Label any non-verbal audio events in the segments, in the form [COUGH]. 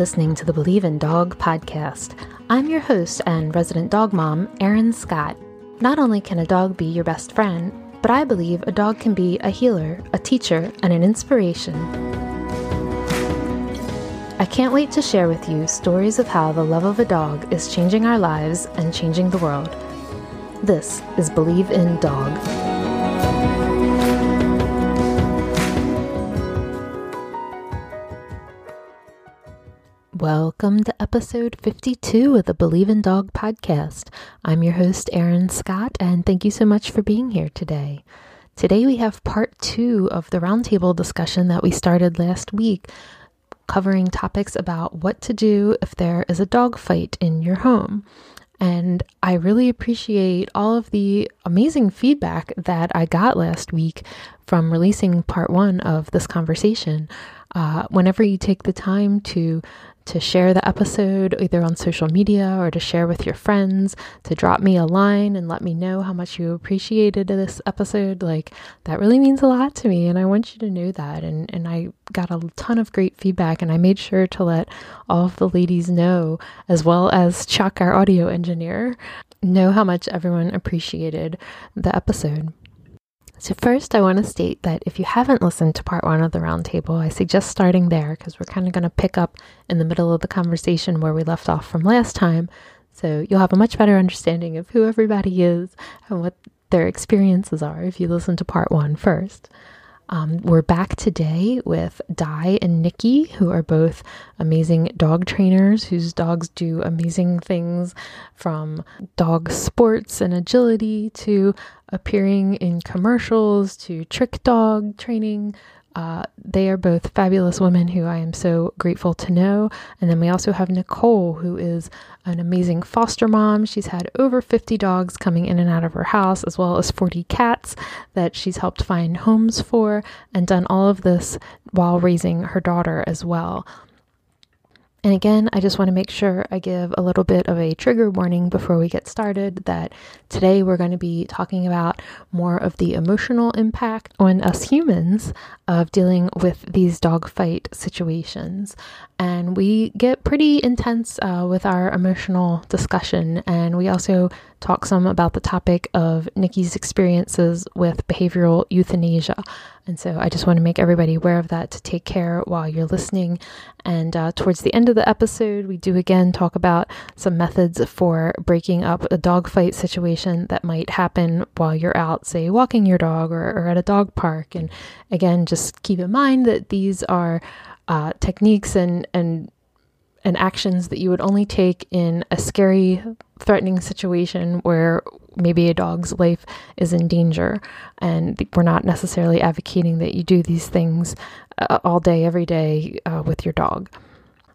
Listening to the Believe in Dog podcast. I'm your host and resident dog mom, Erin Scott. Not only can a dog be your best friend, but I believe a dog can be a healer, a teacher, and an inspiration. I can't wait to share with you stories of how the love of a dog is changing our lives and changing the world. This is Believe in Dog. Welcome to episode 52 of the Believe in Dog podcast. I'm your host, Erin Scott, and thank you so much for being here today. Today we have part two of the roundtable discussion that we started last week, covering topics about what to do if there is a dog fight in your home. And I really appreciate all of the amazing feedback that I got last week from releasing part one of this conversation. Uh, whenever you take the time to to share the episode either on social media or to share with your friends, to drop me a line and let me know how much you appreciated this episode. Like that really means a lot to me and I want you to know that. And and I got a ton of great feedback and I made sure to let all of the ladies know as well as Chuck our audio engineer know how much everyone appreciated the episode. So, first, I want to state that if you haven't listened to part one of the roundtable, I suggest starting there because we're kind of going to pick up in the middle of the conversation where we left off from last time. So, you'll have a much better understanding of who everybody is and what their experiences are if you listen to part one first. Um, we're back today with Di and Nikki, who are both amazing dog trainers whose dogs do amazing things from dog sports and agility to appearing in commercials to trick dog training. Uh, they are both fabulous women who I am so grateful to know. And then we also have Nicole, who is an amazing foster mom. She's had over 50 dogs coming in and out of her house, as well as 40 cats that she's helped find homes for, and done all of this while raising her daughter as well. And again, I just want to make sure I give a little bit of a trigger warning before we get started that today we're going to be talking about more of the emotional impact on us humans of dealing with these dogfight situations. And we get pretty intense uh, with our emotional discussion. And we also talk some about the topic of Nikki's experiences with behavioral euthanasia. And so I just want to make everybody aware of that to take care while you're listening. And uh, towards the end of the episode, we do again talk about some methods for breaking up a dogfight situation that might happen while you're out, say, walking your dog or, or at a dog park. And again, just keep in mind that these are uh, techniques and and and actions that you would only take in a scary, threatening situation where maybe a dog's life is in danger. And we're not necessarily advocating that you do these things uh, all day, every day uh, with your dog.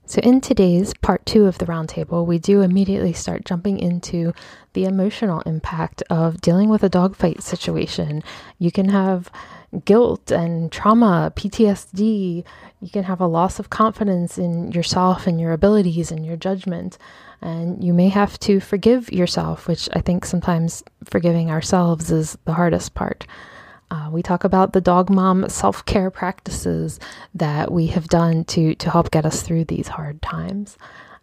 So, in today's part two of the roundtable, we do immediately start jumping into the emotional impact of dealing with a dog fight situation. You can have guilt and trauma, PTSD. You can have a loss of confidence in yourself and your abilities and your judgment. And you may have to forgive yourself, which I think sometimes forgiving ourselves is the hardest part. Uh, we talk about the dog mom self care practices that we have done to, to help get us through these hard times.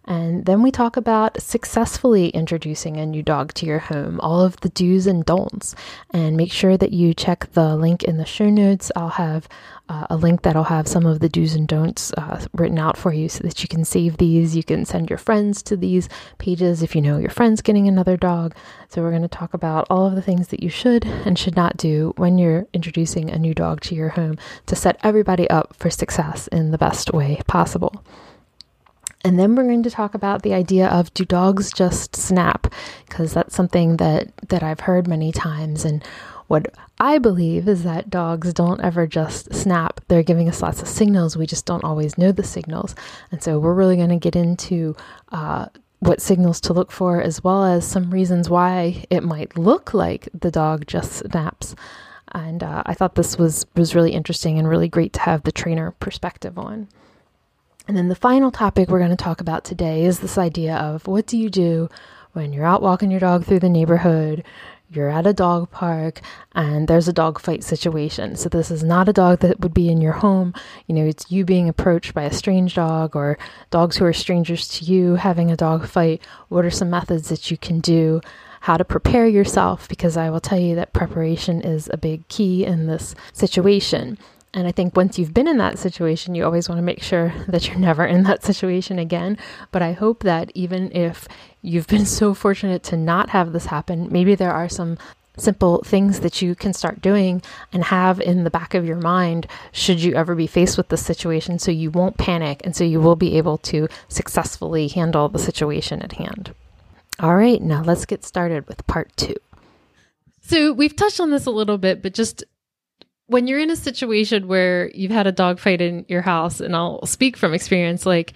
And then we talk about successfully introducing a new dog to your home, all of the do's and don'ts. And make sure that you check the link in the show notes. I'll have uh, a link that'll have some of the do's and don'ts uh, written out for you so that you can save these. You can send your friends to these pages if you know your friend's getting another dog. So, we're going to talk about all of the things that you should and should not do when you're introducing a new dog to your home to set everybody up for success in the best way possible. And then we're going to talk about the idea of do dogs just snap? Because that's something that, that I've heard many times. And what I believe is that dogs don't ever just snap. They're giving us lots of signals. We just don't always know the signals. And so we're really going to get into uh, what signals to look for, as well as some reasons why it might look like the dog just snaps. And uh, I thought this was, was really interesting and really great to have the trainer perspective on. And then the final topic we're going to talk about today is this idea of what do you do when you're out walking your dog through the neighborhood, you're at a dog park and there's a dog fight situation. So this is not a dog that would be in your home. You know, it's you being approached by a strange dog or dogs who are strangers to you having a dog fight. What are some methods that you can do? How to prepare yourself, because I will tell you that preparation is a big key in this situation. And I think once you've been in that situation, you always want to make sure [LAUGHS] that you're never in that situation again. But I hope that even if you've been so fortunate to not have this happen, maybe there are some simple things that you can start doing and have in the back of your mind should you ever be faced with this situation so you won't panic and so you will be able to successfully handle the situation at hand. All right, now let's get started with part two. So we've touched on this a little bit, but just when you're in a situation where you've had a dog fight in your house, and I'll speak from experience, like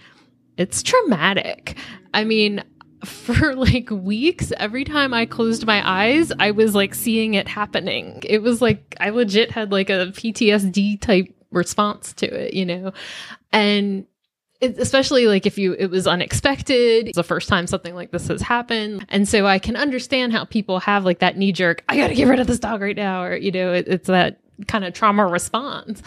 it's traumatic. I mean, [LAUGHS] for like weeks, every time I closed my eyes, I was like seeing it happening. It was like I legit had like a PTSD type response to it, you know? And it, especially like if you it was unexpected it's the first time something like this has happened and so i can understand how people have like that knee jerk i gotta get rid of this dog right now or you know it, it's that kind of trauma response.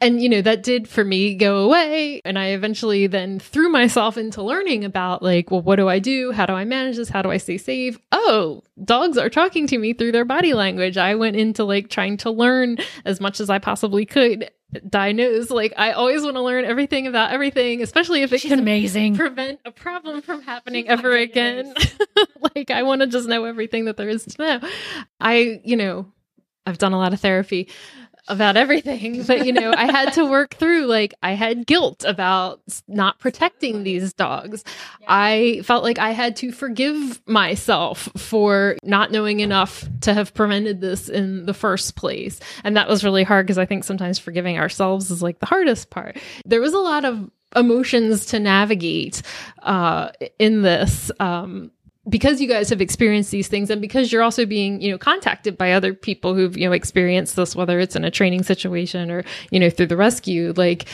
And, you know, that did for me go away. And I eventually then threw myself into learning about, like, well, what do I do? How do I manage this? How do I stay safe? Oh, dogs are talking to me through their body language. I went into like trying to learn as much as I possibly could diagnose like i always want to learn everything about everything especially if it She's can amazing prevent a problem from happening oh ever again [LAUGHS] like i want to just know everything that there is to know i you know I've done a lot of therapy about everything, but you know, I had to [LAUGHS] work through like I had guilt about not protecting these dogs. I felt like I had to forgive myself for not knowing enough to have prevented this in the first place. And that was really hard because I think sometimes forgiving ourselves is like the hardest part. There was a lot of emotions to navigate uh, in this. Um, because you guys have experienced these things and because you're also being you know contacted by other people who've you know experienced this whether it's in a training situation or you know through the rescue like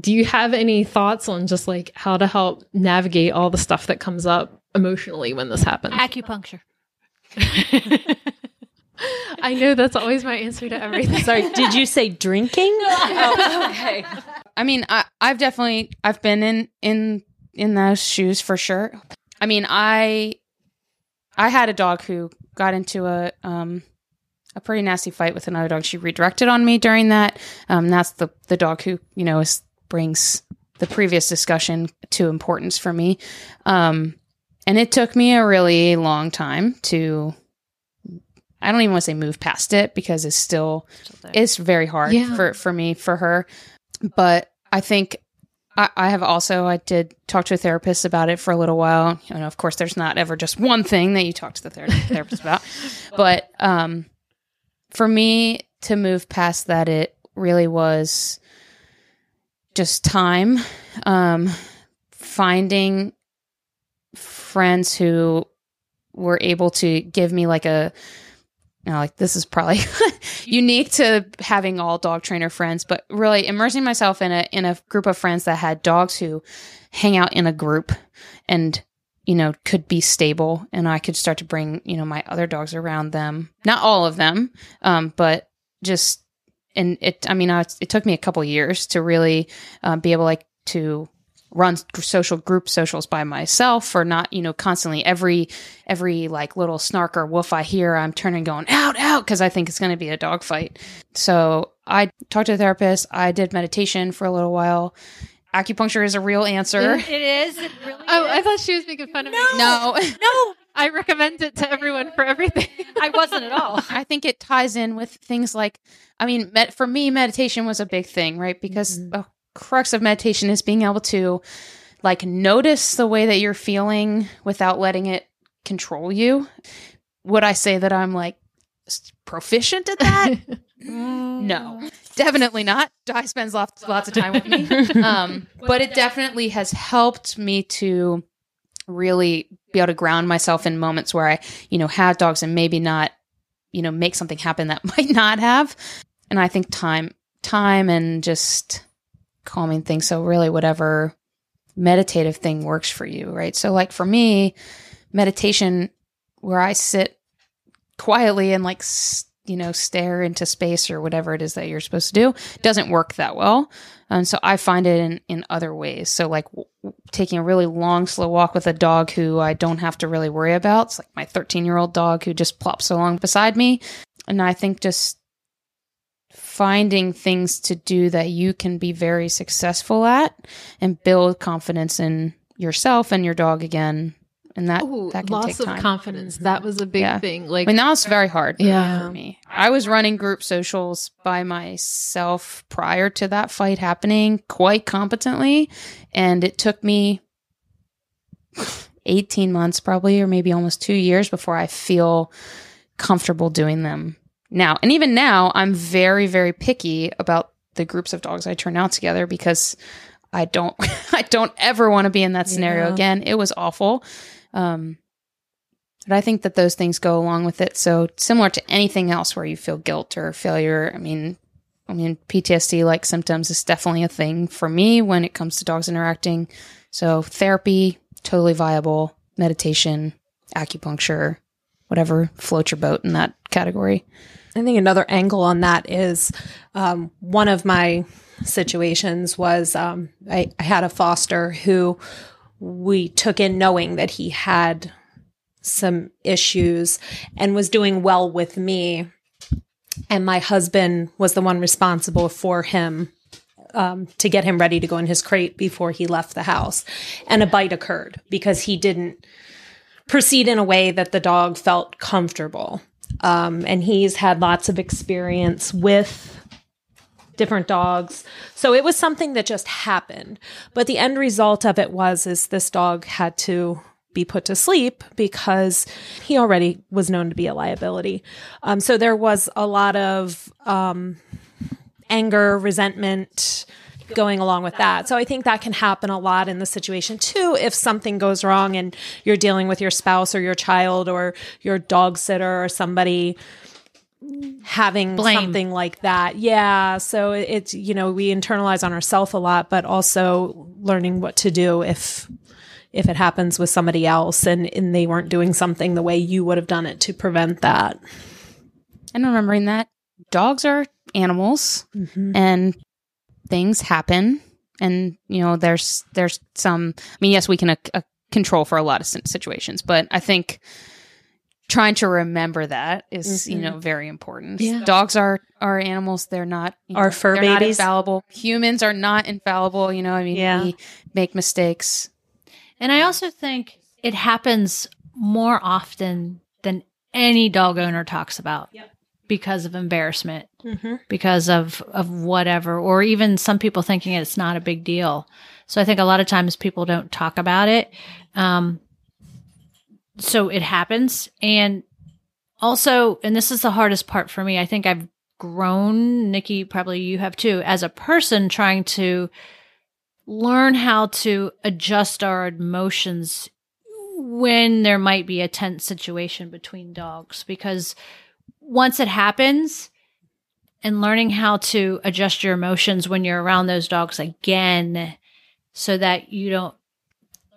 do you have any thoughts on just like how to help navigate all the stuff that comes up emotionally when this happens acupuncture [LAUGHS] I know that's always my answer to everything. Sorry, did you say drinking? [LAUGHS] oh, okay. I mean, I, I've definitely I've been in in in those shoes for sure. I mean, I I had a dog who got into a um a pretty nasty fight with another dog. She redirected on me during that. Um, that's the the dog who you know is, brings the previous discussion to importance for me. Um, and it took me a really long time to. I don't even want to say move past it because it's still it's very hard Yeah. for for me for her. But I think I, I have also I did talk to a therapist about it for a little while. You know, of course, there's not ever just one thing that you talk to the ther- [LAUGHS] therapist about, but um, for me to move past that, it really was just time, um, finding friends who were able to give me like a you know, like this is probably [LAUGHS] unique to having all dog trainer friends, but really immersing myself in a in a group of friends that had dogs who hang out in a group and you know could be stable and I could start to bring, you know, my other dogs around them. Not all of them, um, but just and it I mean, I, it took me a couple years to really uh, be able like to run social group socials by myself or not you know constantly every every like little snark or woof i hear i'm turning going out out because i think it's going to be a dog fight so i talked to a therapist i did meditation for a little while acupuncture is a real answer It is. It really [LAUGHS] Oh, is. I thought she was making fun of me. no [LAUGHS] no, I recommend it to everyone for everything. I wasn't at all. [LAUGHS] I think it ties in with things like, I mean, med- for me, meditation was a big thing, right? Because the crux of meditation is being able to like notice the way that you're feeling without letting it control you. Would I say that I'm like proficient at that? [LAUGHS] no, definitely not. Di spends lots, lots of time with me. [LAUGHS] Um, but it definitely has helped me to really be able to ground myself in moments where I, you know, have dogs and maybe not, you know, make something happen that [LAUGHS] might not have. And I think time, time and just calming thing. So really whatever meditative thing works for you, right? So like for me, meditation where I sit quietly and like you know stare into space or whatever it is that you're supposed to do doesn't work that well and so i find it in in other ways so like w- taking a really long slow walk with a dog who i don't have to really worry about it's like my 13 year old dog who just plops along beside me and i think just finding things to do that you can be very successful at and build confidence in yourself and your dog again and that Ooh, that can loss of time confidence. That was a big Yeah. thing. Like I mean, that was very hard Yeah. for me. I was running group socials by myself prior to that fight happening quite competently. And it took me [SIGHS] 18 months, probably, or maybe almost two years before I feel comfortable doing them now. And even now, I'm very, very picky about the groups of dogs I turn out together because I don't, [LAUGHS] I don't ever want to be in that scenario Yeah. again. It was awful. Um, but I think that those things go along with it. So similar to anything else where you feel guilt or failure, I mean, I mean, PTSD like symptoms is definitely a thing for me when it comes to dogs interacting. So therapy, totally viable. Meditation, acupuncture, whatever floats your boat in that category. I think another angle on that is um, one of my situations was um, I, I had a foster who we took in knowing that he had some issues and was doing well with me. And my husband was the one responsible for him um, to get him ready to go in his crate before he left the house. And a bite occurred because he didn't proceed in a way that the dog felt comfortable. Um, and he's had lots of experience with different dogs. So it was something that just happened. But the end result of it was is this dog had to be put to sleep because he already was known to be a liability. Um, so there was a lot of um, anger, resentment going along with that. So I think that can happen a lot in the situation too if something goes wrong and you're dealing with your spouse or your child or your dog sitter or somebody having Blame. something like that. Yeah, so it's you know, we internalize on ourselves a lot but also learning what to do if if it happens with somebody else and, and they weren't doing something the way you would have done it to prevent that. And remembering that dogs are animals mm-hmm. and things happen and you know there's there's some i mean yes we can uh, uh, control for a lot of situations but i think trying to remember that is, you Mhm. know very important Yeah. dogs are are animals they're not you Are know, fur they're not babies. infallible humans are not infallible you know i mean Yeah. we make mistakes And I also think it happens more often than any dog owner talks about because of embarrassment, Mm-hmm. because of, of whatever, or even some people thinking it's not a big deal. So I think a lot of times people don't talk about it. Um, so it happens. And also, and this is the hardest part for me, I think I've grown, Nikki, probably you have too, as a person trying to learn how to adjust our emotions when there might be a tense situation between dogs because once it happens and learning how to adjust your emotions when you're around those dogs again so that you don't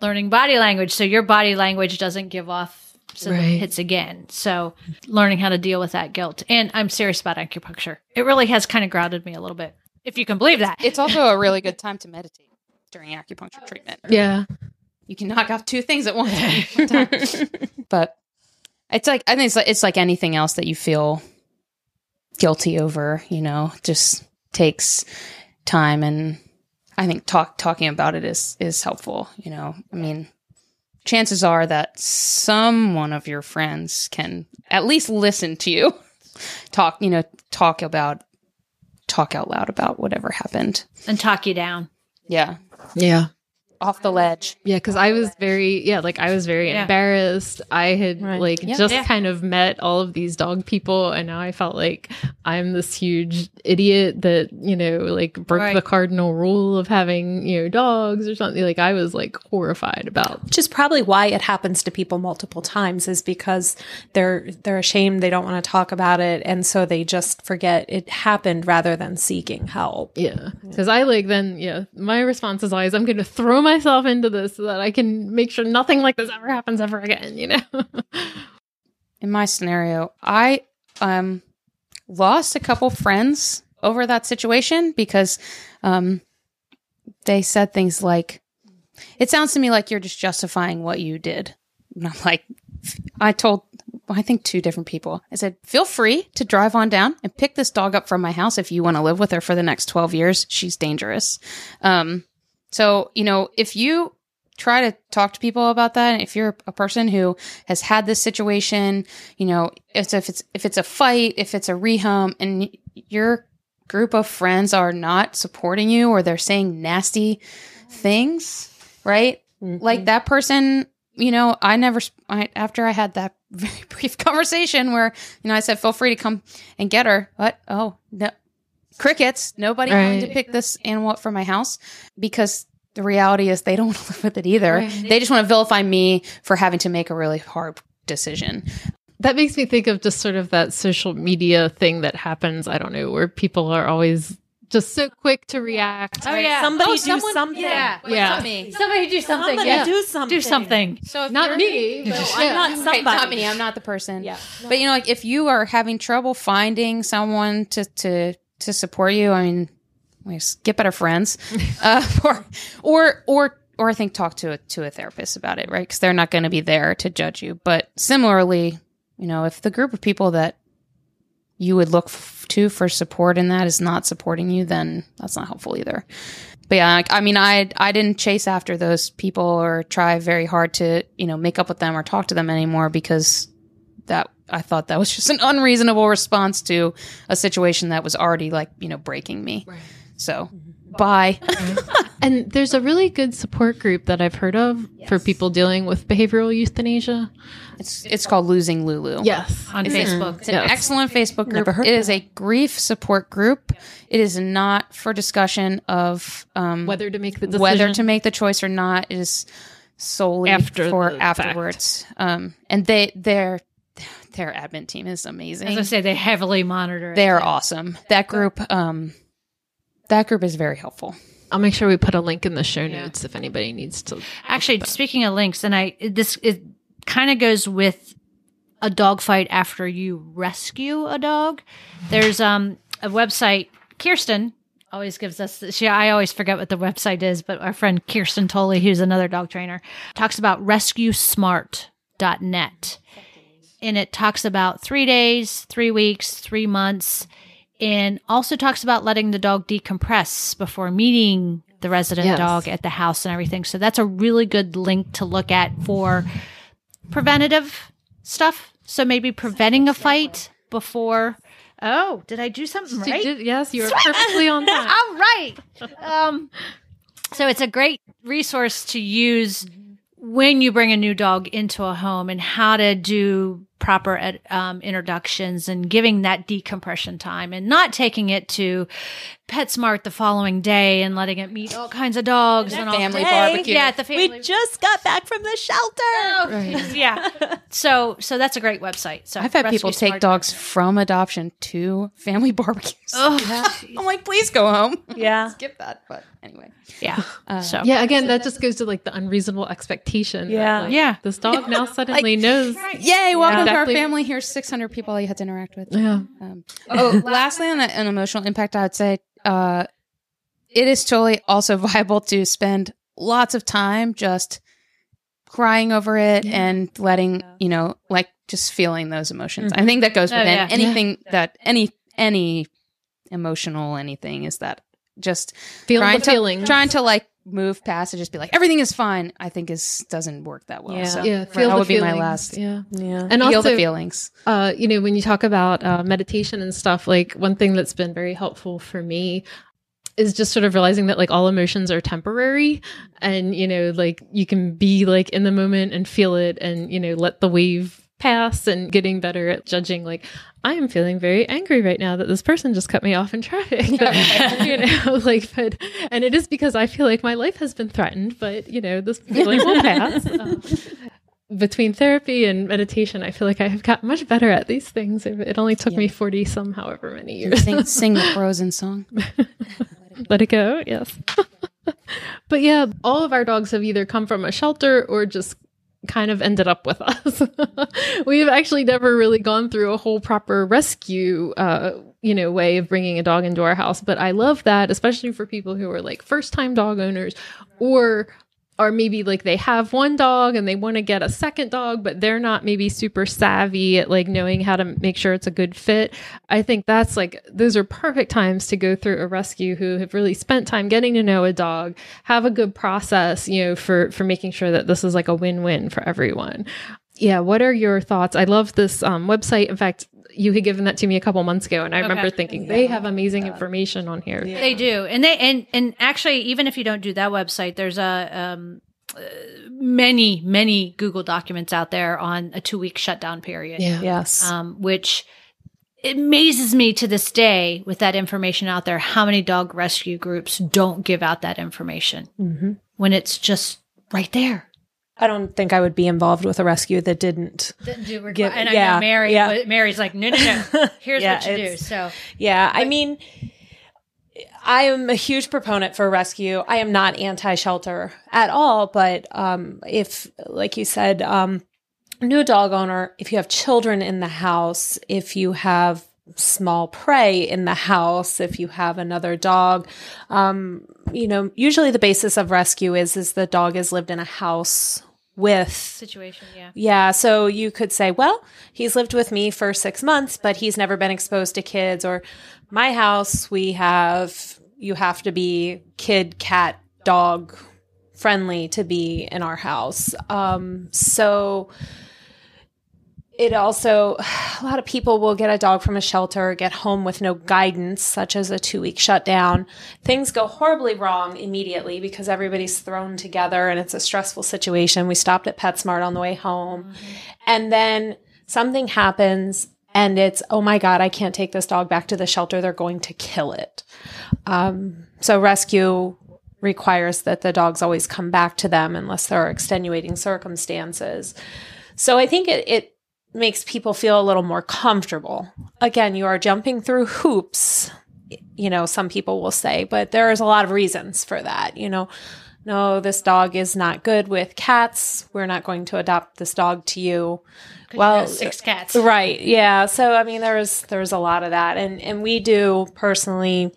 learning body language so your body language doesn't give off so that Right. it hits again so learning how to deal with that guilt and i'm serious about acupuncture it really has kind of grounded me a little bit if you can believe that it's also a really good time to meditate during acupuncture treatment Yeah. you can knock off two things at once. one [LAUGHS] time. but it's like I think it's like it's like anything else that you feel guilty over. You know, just takes time, and I think talk talking about it is is helpful. You know, I mean, chances are that someone of your friends can at least listen to you [LAUGHS] talk. You know, talk about talk out loud about whatever happened. and talk you down Yeah, Yeah. Off the ledge. Yeah, because I was very yeah, like I was very Yeah. embarrassed. I had Right. like Yeah. just Yeah. kind of met all of these dog people, and now I felt like I'm this huge idiot that you know like broke Right. the cardinal rule of having you know dogs or something. Like I was like horrified about. Which is probably why it happens to people multiple times is because they're they're ashamed they don't want to talk about it and so they just forget it happened rather than seeking help. Yeah, because I like then yeah, my response is always I'm going to throw myself into this so that I can make sure nothing like this ever happens ever again. You know. in my scenario, I um lost a couple friends over that situation because um they said things like it sounds to me like you're just justifying what you did. And I'm like I told I think two different people. I said, "Feel free to drive on down and pick this dog up from my house if you want to live with her for the next 12 years. She's dangerous." Um so, you know, if you try to talk to people about that. If you're a person who has had this situation, you know, if, if it's if it's a fight, if it's a rehome, and your group of friends are not supporting you or they're saying nasty things, right? Mm-hmm. Like that person, you know, I never I, after I had that [LAUGHS] very brief conversation where you know I said, "Feel free to come and get her." What? Oh no, crickets! Nobody coming to pick this animal up from my house because the reality is they don't [LAUGHS] want to live with it either. They just want to vilify me for having to make a really hard decision. That makes me think of just sort of that social media thing that happens, I don't know, where people are always just so quick to react. Oh yeah. Somebody Oh, do someone- something. Yeah. Yeah. Not me. Somebody do something. Somebody yeah. do something. Do something. So if Not you're- me. but I'm yeah. not Right, somebody. not me. I'm not the person. Yeah. But you know, like if you are having trouble finding someone to to to support you, I mean, we get better friends, uh, [LAUGHS] or or or or I think talk to a to a therapist about it, right? Because they're not going to be there to judge you. But similarly, you know, if the group of people that you would look f- to for support in that is not supporting you, then that's not helpful either. But yeah, like, I mean, I I didn't chase after those people or try very hard to you know make up with them or talk to them anymore because that I thought that was just an unreasonable response to a situation that was already like you know breaking me. So bye. [LAUGHS] And there's a really good support group that I've heard of for people dealing with behavioral euthanasia. it's it's called losing Lulu. Yes. On Facebook. It's an Yes. excellent Facebook group. Never heard It of is a grief support group. It is not for discussion of um, Whether to make the decision. whether to make the choice or not. It is solely After for afterwards. Um, and they their their admin team is amazing. As I say, they heavily monitor. they are awesome. That group, um, that group is very helpful. I'll make sure we put a link in the show notes if anybody needs to. Actually, speaking of links, and I this it kind of goes with a dog fight after you rescue a dog. There's um a website. Kirsten always gives us. She I always forget what the website is, but our friend Kirsten Tolley, who's another dog trainer, talks about rescuesmart.net. And it talks about three days, three weeks, three months, and also talks about letting the dog decompress before meeting the resident Yes. dog at the house and everything. So that's a really good link to look at for preventative stuff. So maybe preventing a fight before. Oh, did I do something right? did- yes, you were [LAUGHS] perfectly on time. All right. Um, so it's a great resource to use when you bring a new dog into a home and how to do proper ed- um, introductions and giving that decompression time and not taking it to PetSmart the following day and letting it meet all kinds of dogs and all family day. barbecue. Yeah, at the family. We just got back from the shelter. [LAUGHS] yeah. So so that's a great website. So I've had people Rescue take Smart- dogs from adoption to family [LAUGHS] barbecues. Oh, [LAUGHS] I'm like, please go home. Yeah. Skip that. But anyway, yeah. so Yeah, again, that just goes to like the unreasonable expectation. that, Yeah. like, Yeah. This dog now suddenly knows. yay! Welcome to our family. Here's 600 people you had to interact with. Yeah. Um, oh, [LAUGHS] lastly, on the, an emotional impact, I would say uh, it is totally also [LAUGHS] viable to spend lots of time just crying over it and letting you know, like just feeling those emotions. I think that goes Oh, yeah. anything that any any emotional anything is that just Feel trying the to feelings. trying to like move past and just be like everything is fine. I think is doesn't work that well. Yeah. So yeah, feel that the would be my feelings. last. Yeah. Yeah. And feel also, the feelings. uh, you know, when you talk about uh, meditation and stuff, like one thing that's been very helpful for me is just sort of realizing that like all emotions are temporary and, you know, like you can be like in the moment and feel it and, you know, let the wave pass and getting better at judging like I am feeling very angry right now that this person just cut me off in traffic. But, [LAUGHS] you know, [LAUGHS] like, but, and it is because I feel like my life has been threatened, but, you know, this feeling will [LAUGHS] pass. Um, between therapy and meditation, I feel like I have gotten much better at these things. It only took me 40 some however many years. Sing, sing the Frozen song. Let it go, yes. but yeah, all of our dogs have either come from a shelter or just kind of ended up with us. [LAUGHS] We've actually never really gone through a whole proper rescue, uh, you know, way of bringing a dog into our house. But I love that, especially for people who are like first time dog owners or or maybe like they have one dog and they want to get a second dog but they're not maybe super savvy at like knowing how to make sure it's a good fit. I think that's like those are perfect times to go through a rescue who have really spent time getting to know a dog have a good process you know for for making sure that this is like a win-win for everyone. Yeah what are your thoughts? I love this um, website. In fact you had given that to me a couple months ago and i remember thinking they have amazing information on here They do, and they and and actually, even if you don't do that website, there's a um, uh, many many Google documents out there on a two week shutdown period. yeah Yes. um, which it amazes me to this day with that information out there how many dog rescue groups don't give out that information Mhm. when it's just right there. I don't think I would be involved with a rescue that didn't. Give- and I yeah, know Mary, yeah. Mary's like, no, no, no. [LAUGHS] Here's Yeah, what you do. So Yeah, I mean, I am a huge proponent for rescue. I am not anti-shelter at all, but um, if, like you said, um, new dog owner, if you have children in the house, if you have small prey in the house, if you have another dog, um, you know, usually the basis of rescue is is the dog has lived in a house with situation, yeah. yeah, so you could say, well, he's lived with me for six months, but he's never been exposed to kids. Or my house, we have, you have to be kid, cat, dog friendly to be in our house. Um, so it also, [SIGHS] a lot of people will get a dog from a shelter, get home with no guidance, such as a two week shutdown. Things go horribly wrong immediately because everybody's thrown together and it's a stressful situation. We stopped at PetSmart on the way home. And then something happens and it's, oh my God, I can't take this dog back to the shelter. They're going to kill it. Um, so rescue requires that the dogs always come back to them unless there are extenuating circumstances. So I think it, it makes people feel a little more comfortable. Again, you are jumping through hoops, you know, some people will say, but there's a lot of reasons for that. You know, no, this dog is not good with cats. We're not going to adopt this dog to you. Well, six cats. Right. Yeah. So I mean there's there's a lot of that. And and we do personally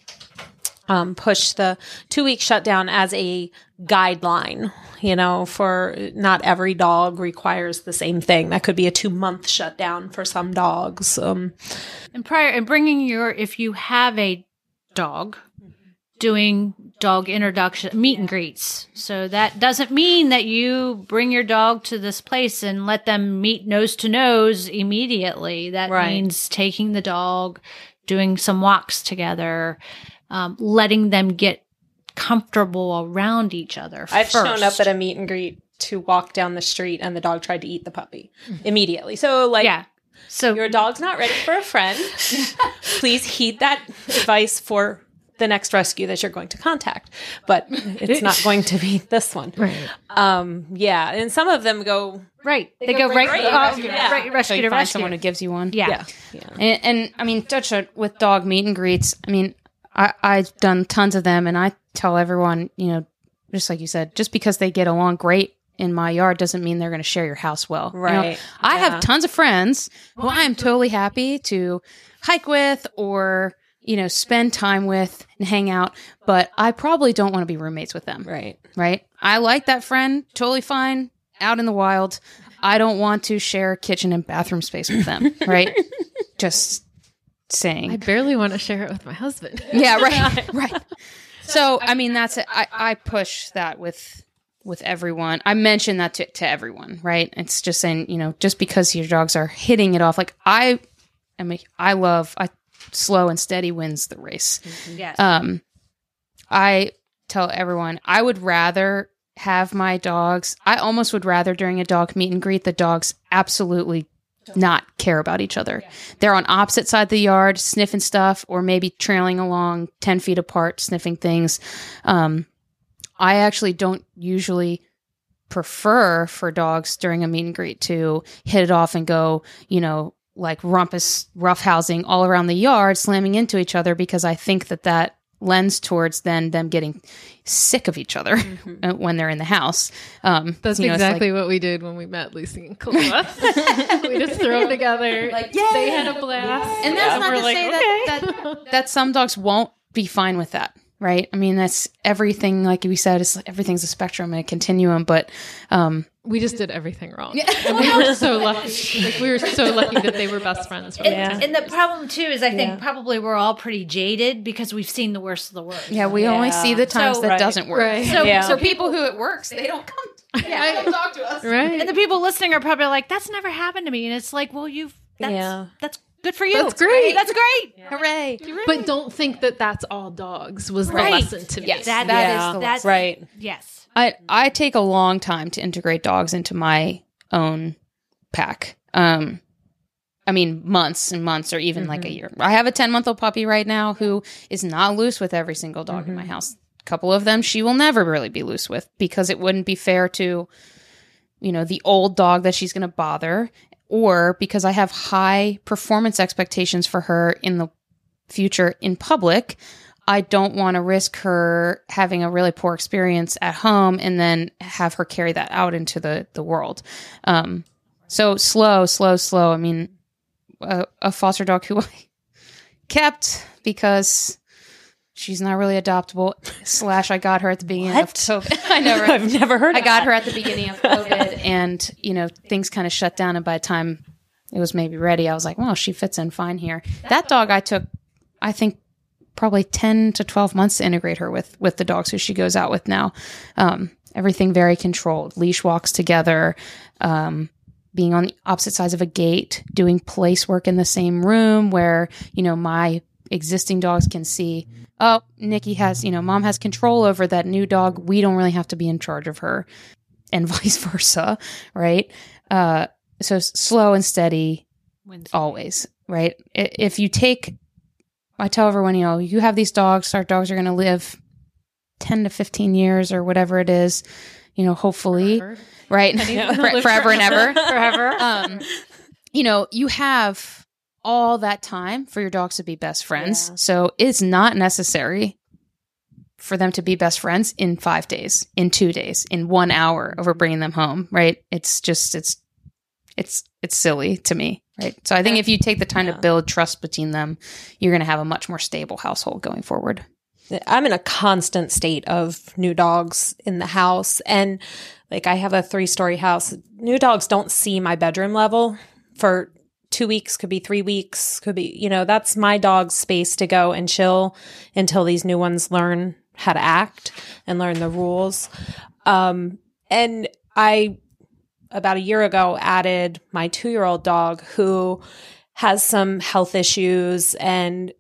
um, push the two week shutdown as a guideline, you know, for not every dog requires the same thing. That could be a two month shutdown for some dogs. Um, And prior and bringing your if you have a dog doing dog introduction meet and greets. So that doesn't mean that you bring your dog to this place and let them meet nose to nose immediately. That Right. means taking the dog, doing some walks together, um, letting them get comfortable around each other. I've shown up at a meet and greet to walk down the street and the dog tried to eat the puppy immediately. So like yeah. So your dog's not ready for a friend. [LAUGHS] Please heed that advice for the next rescue that you're going to contact. But it's not going to be this one. [LAUGHS] right Um, yeah, and some of them go. right, they, go go, right- right, right- rescue to right, rescue. rescue So you to find rescue. someone who gives you one. yeah. Yeah, yeah. And, and I mean, touch on with dog meet and greets. I mean, I, I've done tons of them, and I tell everyone, you know, just like you said, just because they get along great in my yard doesn't mean they're going to share your house well. You know, Right. I Yeah. have tons of friends who I am totally happy to hike with or you know spend time with and hang out, but I probably don't want to be roommates with them. Right. Right? I like that friend, totally fine, out in the wild. I don't want to share kitchen and bathroom space with them. [LAUGHS] Right? just saying. i barely want to share it with my husband. [LAUGHS] Yeah right [LAUGHS] [LAUGHS] right. So i mean that's it i i push that with with everyone. I mention that to, to everyone right? It's just saying you know just because your dogs are hitting it off like i i mean i love i slow and steady wins the race. Yes. um i tell everyone i would rather have my dogs i almost would rather during a dog meet and greet the dogs absolutely not care about each other. They're on opposite side of the yard sniffing stuff or maybe trailing along 10 feet apart sniffing things. Um, i actually don't usually prefer for dogs during a meet and greet to hit it off and go you know like rumpus roughhousing all around the yard slamming into each other because i think that that lends towards then them getting sick of each other [LAUGHS] uh, when they're in the house. Um, That's you know, it's like- exactly what we did when we met Lucy and Kalua. [LAUGHS] we just throw them together. Like, They had a blast. and that's Yeah, not to like, say okay. that, [LAUGHS] that that some dogs won't be fine with that right i mean that's everything like we said is everything's a spectrum and a continuum but um we just did everything wrong. And we were so lucky. Like we were so lucky that they were best friends from And, the and the problem too is I think probably we're all pretty jaded because we've seen the worst of the worst. yeah we only see the times So- that Right. doesn't work Right. So, Yeah. so so people who it works they don't come [LAUGHS] yeah. come talk to us right. and the people listening are probably like, "That's never happened to me," and it's like, "Well, you've that's Yeah. that's good for you. That's great. That's great. hooray but don't think that that's all dogs was the lesson to me. Yes. That, That that is is the that's Right. Yes. I I take a long time to integrate dogs into my own pack. Um I mean months and months or even like a year. I have a 10 month old puppy right now who is not loose with every single dog in my house. A couple of them she will never really be loose with because it wouldn't be fair to you know the old dog that she's going to bother or because I have high performance expectations for her in the future in public. I don't want to risk her having a really poor experience at home and then have her carry that out into the the world. Um, so slow, slow, slow. I mean, a, a foster dog who [LAUGHS] I kept because she's not really adoptable. Slash, I got her at the beginning of COVID. [LAUGHS] I right? [LAUGHS] I've never heard. I got that. her at the beginning of COVID, [LAUGHS] and you know things kind of shut down. And by the time it was maybe ready, I was like, "Well, she fits in fine here." That dog, I took, I think, probably ten to twelve months to integrate her with with the dogs who she goes out with now. Um, everything very controlled, leash walks together. Um, being on the opposite sides of a gate, doing place work in the same room where, you know, my existing dogs can see, oh, Nikki has, you know, mom has control over that new dog. We don't really have to be in charge of her and [LAUGHS] vice versa. Right. Uh, so slow and steady Wins. always. Right. If you take, I tell everyone, you know, you have these dogs, our dogs are going to live 10 to 15 years or whatever it is, you know, hopefully right? For- [LAUGHS] [LAUGHS] forever and ever. Forever. Um, you know, you have all that time for your dogs to be best friends. Yeah. So it's not necessary for them to be best friends in five days, in two days, in one hour over bringing them home, right? It's just, it's, it's, it's silly to me, right? So I think if you take the time to build trust between them, you're going to have a much more stable household going forward. I'm in a constant state of new dogs in the house. And like I have a three story house. New dogs don't see my bedroom level for two weeks, could be three weeks, could be, you know, that's my dog's space to go and chill until these new ones learn how to act and learn the rules. Um, and I, about a year ago, added my two year old dog who has some health issues and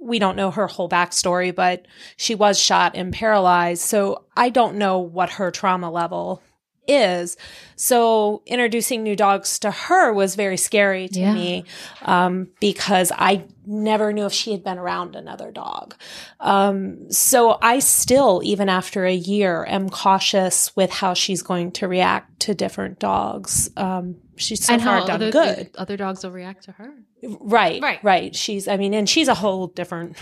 we don't know her whole backstory, but she was shot and paralyzed. So I don't know what her trauma level is. So introducing new dogs to her was very scary to Yeah. me um, because I never knew if she had been around another dog. Um, so I still, even after a year, am cautious with how she's going to react to different dogs. Um, she's so and far done other, good. other dogs will react to her. Right, Right. right, She's, I mean, and she's a whole different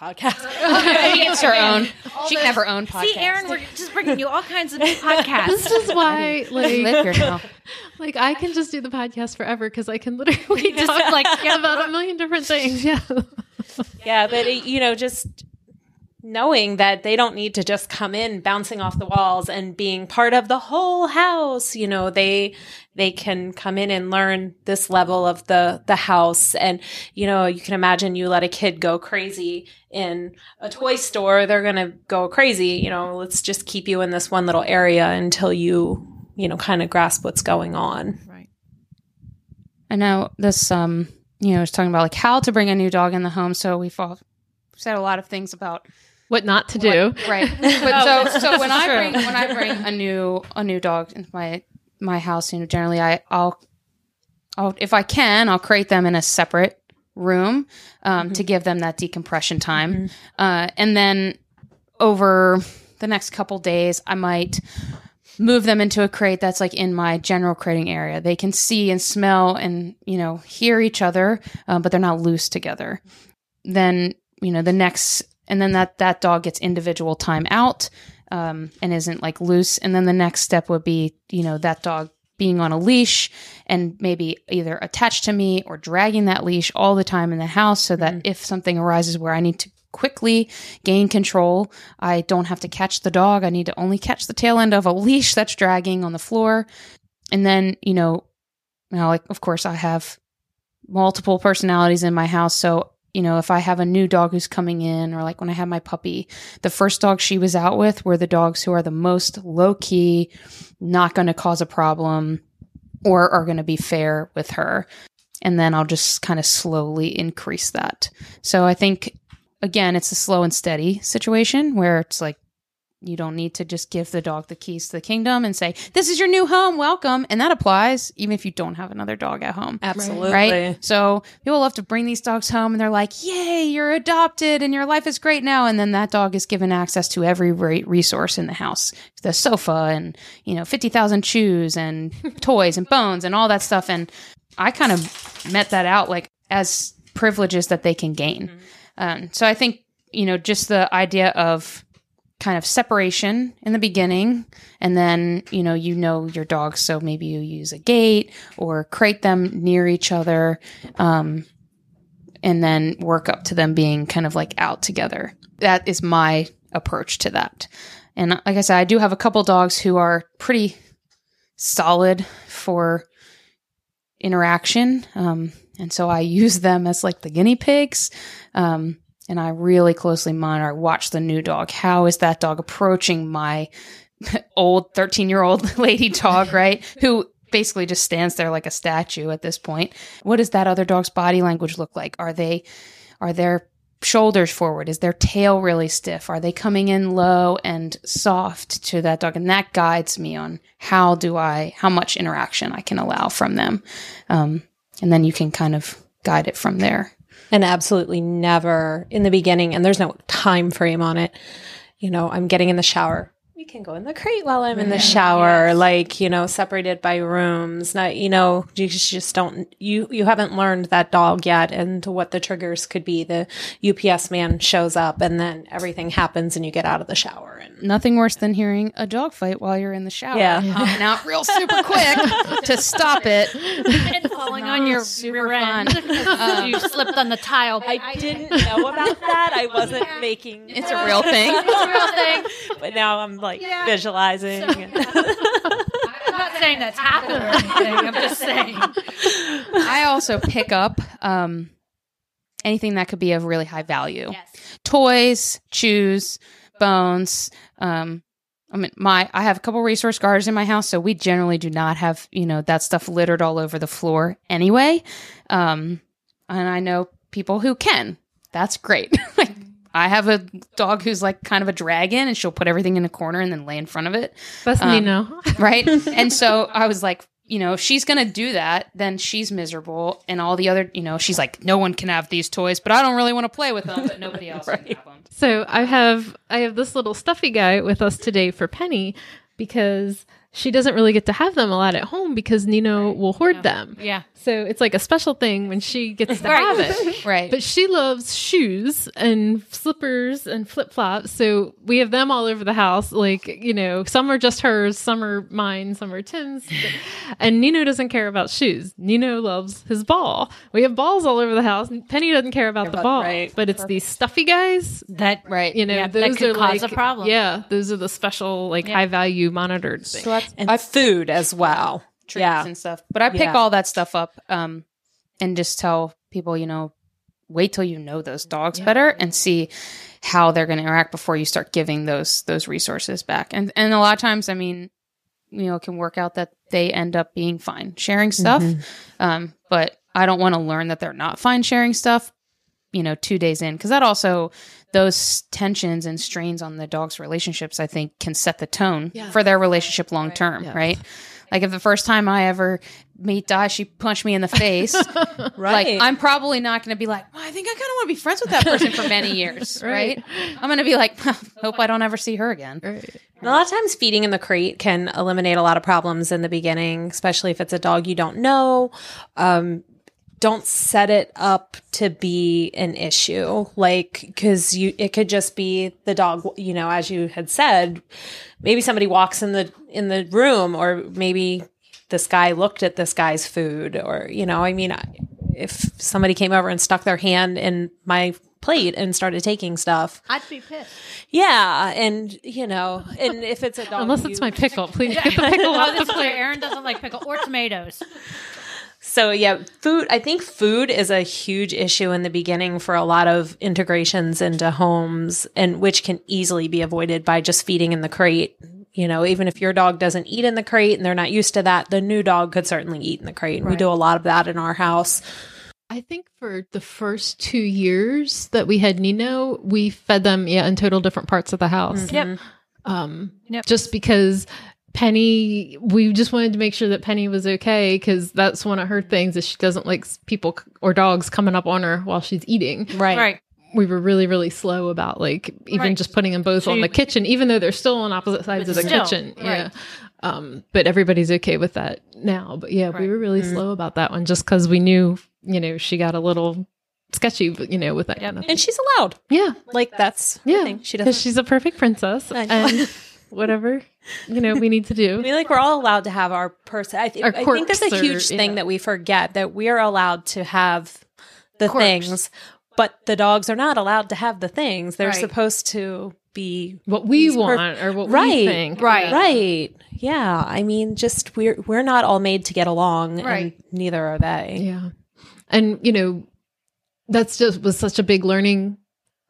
podcast. [LAUGHS] it's her own. She can have her own podcast. See, Erin, we're just bringing you all kinds of [LAUGHS] podcasts. This is why, I like, live here now. [LAUGHS] like I can just do the podcast forever because I can literally Just, talk like, like about a million different things. Yeah. yeah, but it, you know, just knowing that they don't need to just come in bouncing off the walls and being part of the whole house you know they they can come in and learn this level of the the house and you know you can imagine you let a kid go crazy in a toy store they're going to go crazy you know let's just keep you in this one little area until you you know kind of grasp what's going on right. I know this, um, you know, is talking about like how to bring a new dog in the home. So we've all said a lot of things about What not to do. right. [LAUGHS] [LAUGHS] But so, so when I bring when I bring a new a new dog into my my house, you know, generally I I'll I'll if I can I'll create them in a separate room um, to give them that decompression time, uh, and then over the next couple days I might move them into a crate that's like in my general crating area. They can see and smell and you know hear each other, uh, but they're not loose together. Then you know the next and then that that dog gets individual time out um, and isn't like loose. And then the next step would be, you know, that dog being on a leash and maybe either attached to me or dragging that leash all the time in the house so that if something arises where I need to quickly gain control, I don't have to catch the dog. I need to only catch the tail end of a leash that's dragging on the floor. And then, you know, now, like, of course, I have multiple personalities in my house. So, you know, if I have a new dog who's coming in, or like when I had my puppy, the first dog she was out with were the dogs who are the most low key, not going to cause a problem, or are going to be fair with her. And then I'll just kind of slowly increase that. So I think, again, it's a slow and steady situation where it's like, you don't need to just give the dog the keys to the kingdom and say, This is your new home, welcome. And that applies even if you don't have another dog at home. Absolutely. Right? So people love to bring these dogs home and they're like, Yay, you're adopted and your life is great now. And then that dog is given access to every resource in the house the sofa and, you know, 50,000 chews and [LAUGHS] toys and bones and all that stuff. And I kind of met that out like as privileges that they can gain. Um, so I think, you know, just the idea of kind of separation in the beginning. And then you know you know your dogs so maybe you use a gate or crate them near each other um, and then work up to them being kind of like out together. That is my approach to that. And like i said i do have a couple dogs who are pretty solid for interaction um, and so i [LAUGHS] use them as like the guinea pigs um, and I really closely monitor. Watch the new dog. How is that dog approaching my [LAUGHS] old 13 year old [LAUGHS] lady dog, [LAUGHS] right? Who basically just stands there like a statue at this point. What does that other dog's body language look like? Are they, are their shoulders forward? Is their tail really stiff? Are they coming in low and soft to that dog? And that guides me on how do I, how much interaction I can allow from them. Um, and then you can kind of guide it from there and absolutely never in the beginning and there's no time frame on it. You know i'm getting in the shower we can go in the crate while i'm in the mm-hmm. shower like you know separated by rooms not you know you just, just don't you you haven't learned that dog yet and what the triggers could be the UPS man shows up and then everything happens and you get out of the shower and Nothing worse than hearing a dog fight while you're in the shower. Yeah. Hopping out real super [LAUGHS] quick to stop it. and falling on your rear end. fun. you slipped on the tile. I didn't know about that. I wasn't making It's a real thing. [LAUGHS] It's a real thing. but now I'm like visualizing. and- [LAUGHS] I'm not saying that's happened or anything. I'm just saying. I also pick up um, anything that could be of really high value. Yes. Toys, chews, bones. Um, I mean, my I have a couple resource guards in my house, so we generally do not have you know that stuff littered all over the floor anyway. Um, and I know people who can. That's great. [LAUGHS] like I have a dog who's like kind of a dragon, and she'll put everything in a corner and then lay in front of it. That's Um, Nino. [LAUGHS] right? and so I was like, you know, if she's gonna do that, then she's miserable, and all the other, you know, she's like, no one can have these toys, but I don't really want to play with them, but nobody else can have them. So I have I have this little stuffy guy with us today for Penny because she doesn't really get to have them a lot at home because Nino will hoard them. Yeah. So it's like a special thing when she gets to [LAUGHS] have it. [LAUGHS] Right. But she loves shoes and slippers and flip flops. So we have them all over the house. Like, you know, some are just hers, some are mine, some are Tim's. [LAUGHS] and Nino doesn't care about shoes. Nino loves his ball. We have balls all over the house. Penny doesn't care about the ball. right. But it's these stuffy guys That right. you know, Yeah, that those could are cause like a problem. Yeah, those are the special, like Yeah. high value monitored things. so that's and food as well treats yeah and stuff. But I pick Yeah. all that stuff up, um, and just tell people, you know, wait till you know those dogs better and see how they're going to interact before you start giving those those resources back. And and a lot of times, I mean, you know, it can work out that they end up being fine sharing stuff. Um, but I don't want to learn that they're not fine sharing stuff. You know, two days in, because that also those tensions and strains on the dog's relationships, I think, can set the tone for their relationship long term, right? Like if the first time I ever meet Di, she punched me in the face, [LAUGHS] right like I'm probably not going to be like, well, I think I kind of want to be friends with that person for many [LAUGHS] years, right? I'm going to be like, hope I don't ever see her again. Right. A lot of times, feeding in the crate can eliminate a lot of problems in the beginning, especially if it's a dog you don't know. Um, don't set it up to be an issue like because you it could just be the dog you know as you had said maybe somebody walks in the in the room or maybe this guy looked at this guy's food or you know i mean if somebody came over and stuck their hand in my plate and started taking stuff I'd be pissed. yeah and you know and if it's a dog Unless it's you- my pickle. Please get the pickle [LAUGHS] off this the plate. Erin doesn't like pickle or tomatoes. So yeah, food. I think food is a huge issue in the beginning for a lot of integrations into homes, and which can easily be avoided by just feeding in the crate. You know, even if your dog doesn't eat in the crate and they're not used to that, the new dog could certainly eat in the crate. We do a lot of that in our house. I think for the first two years that we had Nino, we fed them yeah in total different parts of the house. Yep. Um, Yep. just because Penny, we just wanted to make sure that Penny was okay because that's one of her things is she doesn't like people or dogs coming up on her while she's eating. Right. Right. We were really, really slow about like even Right. just putting them both So on you- the kitchen, even though they're still on opposite sides of the still, kitchen. right. Yeah. Um, but everybody's okay with that now. But yeah, we were really slow about that one just because we knew, you know, she got a little sketchy, you know, with that Yep. kind of And she's allowed. Yeah. Like that's Yeah. thing. She doesn't. she's a perfect princess and [LAUGHS] whatever, you know, we need to do. [LAUGHS] I mean, like we're all allowed to have our person. I, th- Our I think that's a quirks or- huge thing yeah. that we forget that we are allowed to have the Quirks. things, but the dogs are not allowed to have the things. They're Right. supposed to be What we want or what we Right. think. Right. right. Yeah, I mean, just we're we're not all made to get along, Right. and neither are they. Yeah. And, you know, that's just was such a big learning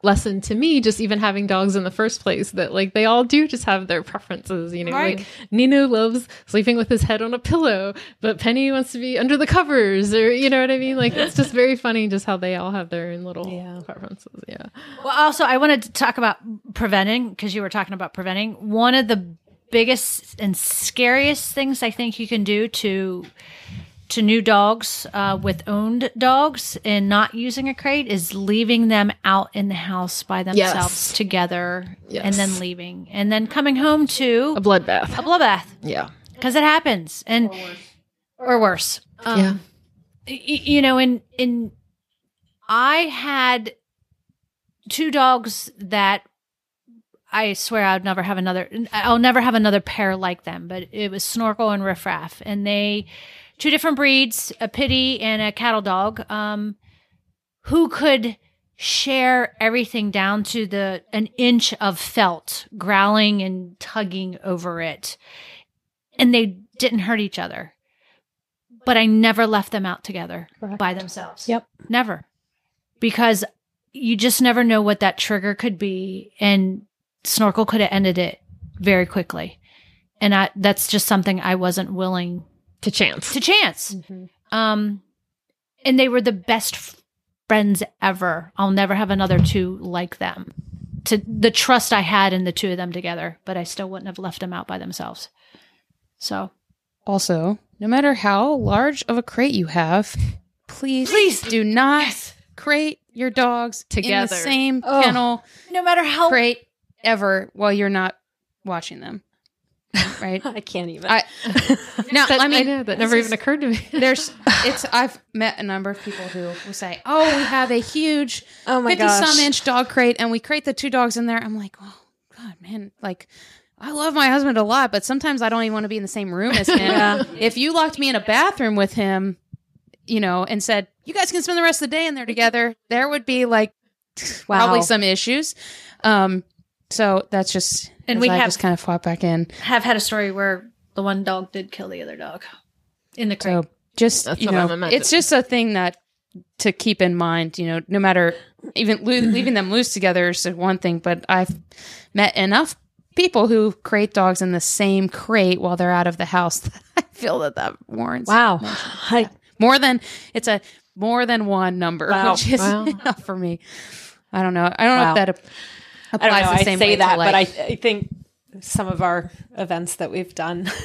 lesson to me, just even having dogs in the first place, that like they all do just have their preferences. You know, Right. like Nino loves sleeping with his head on a pillow, but Penny wants to be under the covers, or you know what I mean? Like it's just very funny just how they all have their own little Yeah. preferences. Yeah. Well, also, I wanted to talk about preventing because you were talking about preventing. One of the biggest and scariest things I think you can do to to new dogs uh, with owned dogs and not using a crate is leaving them out in the house by themselves Yes. together Yes. and then leaving and then coming home to A bloodbath. a bloodbath Yeah. because it happens and or worse. Um, yeah. y- you know, in in I had two dogs that I swear I'd never have another. I'll never have another pair like them. But it was Snorkel and Riff Raff, and they two different breeds, a pity and a cattle dog, um, who could share everything down to the an inch of felt, growling and tugging over it, and they didn't hurt each other. But I never left them out together by themselves. Yep. Never. Because you just never know what that trigger could be and snorkel could have ended it very quickly. And I that's just something I wasn't willing To chance. to chance. Um and they were the best f- friends ever. I'll never have another two like them. To the trust I had in the two of them together, but I still wouldn't have left them out by themselves. So Also, no matter how large of a crate you have, please, please do not crate your dogs in Together. the same kennel no matter how crate ever while you're not watching them. [LAUGHS] Right? I can't even. I [LAUGHS] That, I mean that never even is- occurred to me. [LAUGHS] there's it's I've met a number of people who will say, "Oh, we [GASPS] have a huge oh my 50 gosh. some inch dog crate and we crate the two dogs in there." I'm like, "Oh god, man, like I love my husband a lot, but sometimes I don't even want to be in the same room as him. Yeah. If you locked me in a bathroom with him, you know, and said, "You guys can spend the rest of the day in there together," there would be like probably some issues. Um so that's just And we I have- just kind of fought back in. have had a story where the one dog did kill the other dog in the crate. So just That's you what know, it's just a thing that to keep in mind. You know, no matter even lo- [CLEARS THROAT] leaving them loose together is one thing, but I've met enough people who crate dogs in the same crate while they're out of the house. [LAUGHS] I feel that that warrants wow. I, [SIGHS] more than it's a more than one number, [LAUGHS] Wow. which is Wow. [LAUGHS] enough for me. I don't know. I don't know if that ap- I don't know. the I say way that, to but I, I think some of our events that we've done [LAUGHS]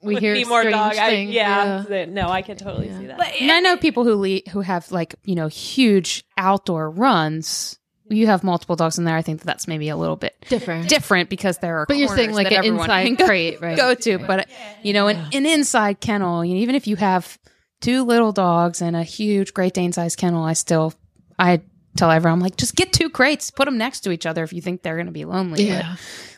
We would hear be more strange dog. I, things. yeah, No, I can totally see that. But And I know people who le- who have like you know huge outdoor runs. You have multiple dogs in there. I think that that's maybe a little bit different. different because there are. But you're saying like that an everyone inside can [LAUGHS] go, crate, right? go to, but you know, an, an inside kennel. You know, even if you have two little dogs and a huge Great Dane sized kennel, I still, I tell everyone, I'm like, just get two crates, put them next to each other if you think they're going to be lonely.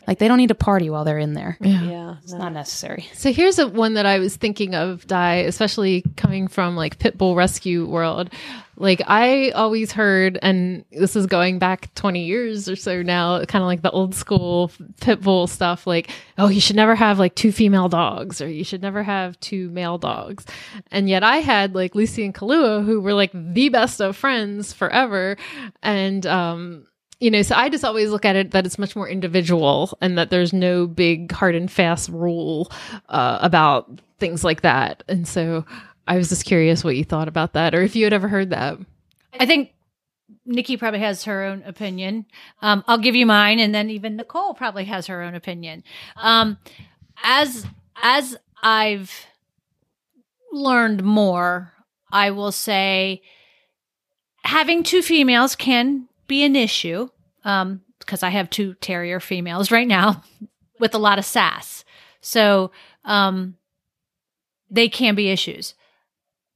But, like they don't need to party while they're in there. yeah. Yeah. It's not necessary. So here's a, one that I was thinking of, Di, especially coming from like pit bull rescue world. Like I always heard, and this is going back 20 years or so now, kind of like the old school pit bull stuff. Like, oh, you should never have like two female dogs, or you should never have two male dogs. And yet I had like Lucy and Kalua, who were like the best of friends forever, and um, you know, so I just always look at it that it's much more individual and that there's no big hard and fast rule uh, about things like that. And so I was just curious what you thought about that or if you had ever heard that. I think Nikki probably has her own opinion. Um, I'll give you mine, and then even Nicole probably has her own opinion. Um, as as I've learned more, I will say having two females can be an issue um, because I have two terrier females right now with a lot of sass. So um, they can be issues.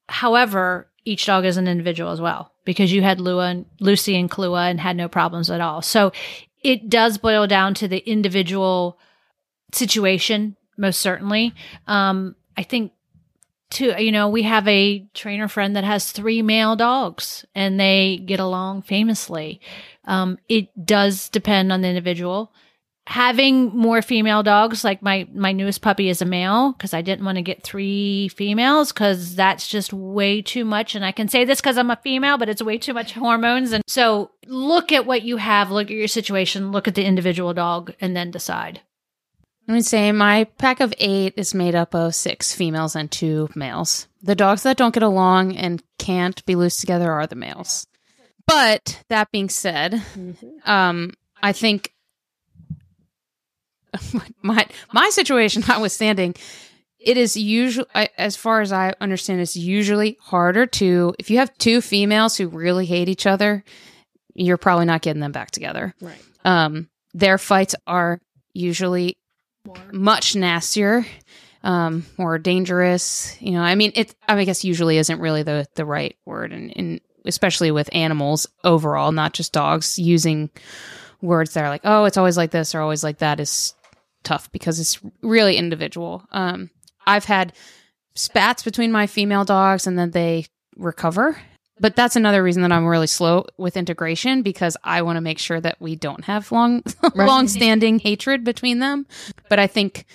However, each dog is an individual as well because you had Lua and Lucy and Kalua and had no problems at all. So it does boil down to the individual situation, most certainly. Um, I think too, you know, we have a trainer friend that has three male dogs and they get along famously. Um, it does depend on the individual. Having more female dogs, like my my newest puppy is a male, because I didn't want to get three females, because that's just way too much. And I can say this because I'm a female, but it's way too much hormones. And so, look at what you have, look at your situation, look at the individual dog, and then decide. I would say my pack of eight is made up of six females and two males. The dogs that don't get along and can't be loose together are the males. But that being said, um, I think [LAUGHS] my my situation [LAUGHS] notwithstanding, it is usually, as far as I understand, it's usually harder to if you have two females who really hate each other, you're probably not getting them back together. Right. Um, their fights are usually much nastier, um, more dangerous. You know, I mean, it. I guess usually isn't really the the right word, and, and especially with animals overall, not just dogs. Using words that are like, "Oh, it's always like this" or "always like that" is tough because it's really individual. Um, I've had spats between my female dogs, and then they recover. But that's another reason that I'm really slow with integration because I want to make sure that we don't have long, [LAUGHS] long standing hatred between them. But I think,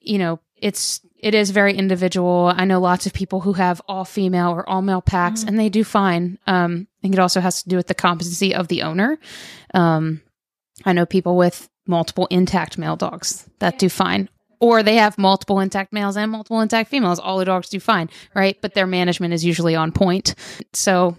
you know, it's it is very individual. I know lots of people who have all female or all male packs, and they do fine. Um, I think it also has to do with the competency of the owner. Um, I know people with multiple intact male dogs that do fine. Or they have multiple intact males and multiple intact females. All the dogs do fine, right? But their management is usually on point. So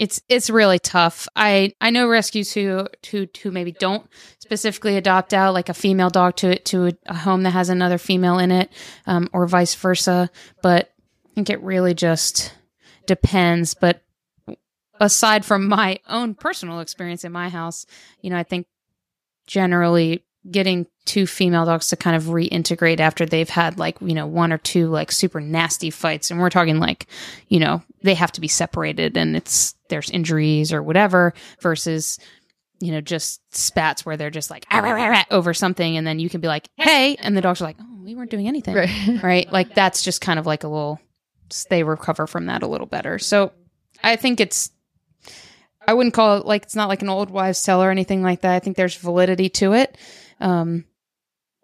it's it's really tough. I I know rescues who who who maybe don't specifically adopt out like a female dog to to a, home that has another female in it, um, or vice versa. But I think it really just depends. But aside from my own personal experience in my house, you know, I think generally getting two female dogs to kind of reintegrate after they've had like you know one or two like super nasty fights. And we're talking like you know they have to be separated and it's there's injuries or whatever versus you know just spats where they're just like "Ah, rah, rah, rah," over something. And then you can be like hey and the dogs are like oh we weren't doing anything. Right. [LAUGHS] right? Like that's just kind of like a little they recover from that a little better. So i think it's i wouldn't call it like it's not like an old wives tale or anything like that. I think there's validity to it um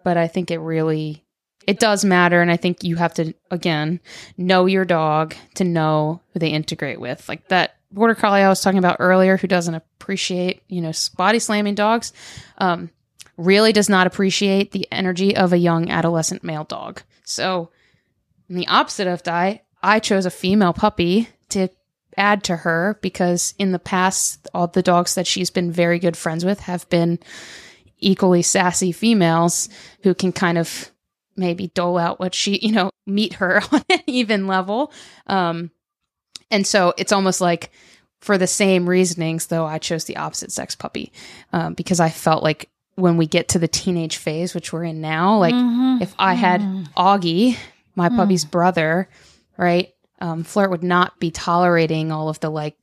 but i think it really it does matter. And i think you have to again know your dog to know who they integrate with. Like that border collie i was talking about earlier who doesn't appreciate you know body slamming dogs um really does not appreciate the energy of a young adolescent male dog. So in the opposite of Di, I chose a female puppy to add to her because in the past, all the dogs that she's been very good friends with have been equally sassy females who can kind of maybe dole out what she, you know, meet her [LAUGHS] on an even level. Um, and so it's almost like for the same reasonings, though, I chose the opposite sex puppy um, because I felt like when we get to the teenage phase, which we're in now, like Mhm. if I had Augie, my puppy's brother, right? um, Flirt would not be tolerating all of the like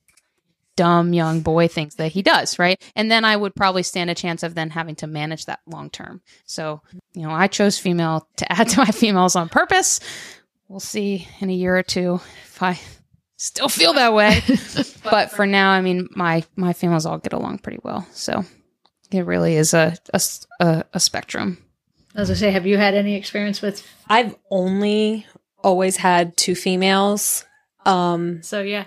dumb young boy things that he does, right? And then I would probably stand a chance of then having to manage that long term. So, you know, I chose female to add to my females on purpose. We'll see in a year or two if I still feel that way. [LAUGHS] but for now, I mean, my my females all get along pretty well. So it really is a a spectrum. As I say, have you had any experience with? I've only always had two females. Um, So yeah,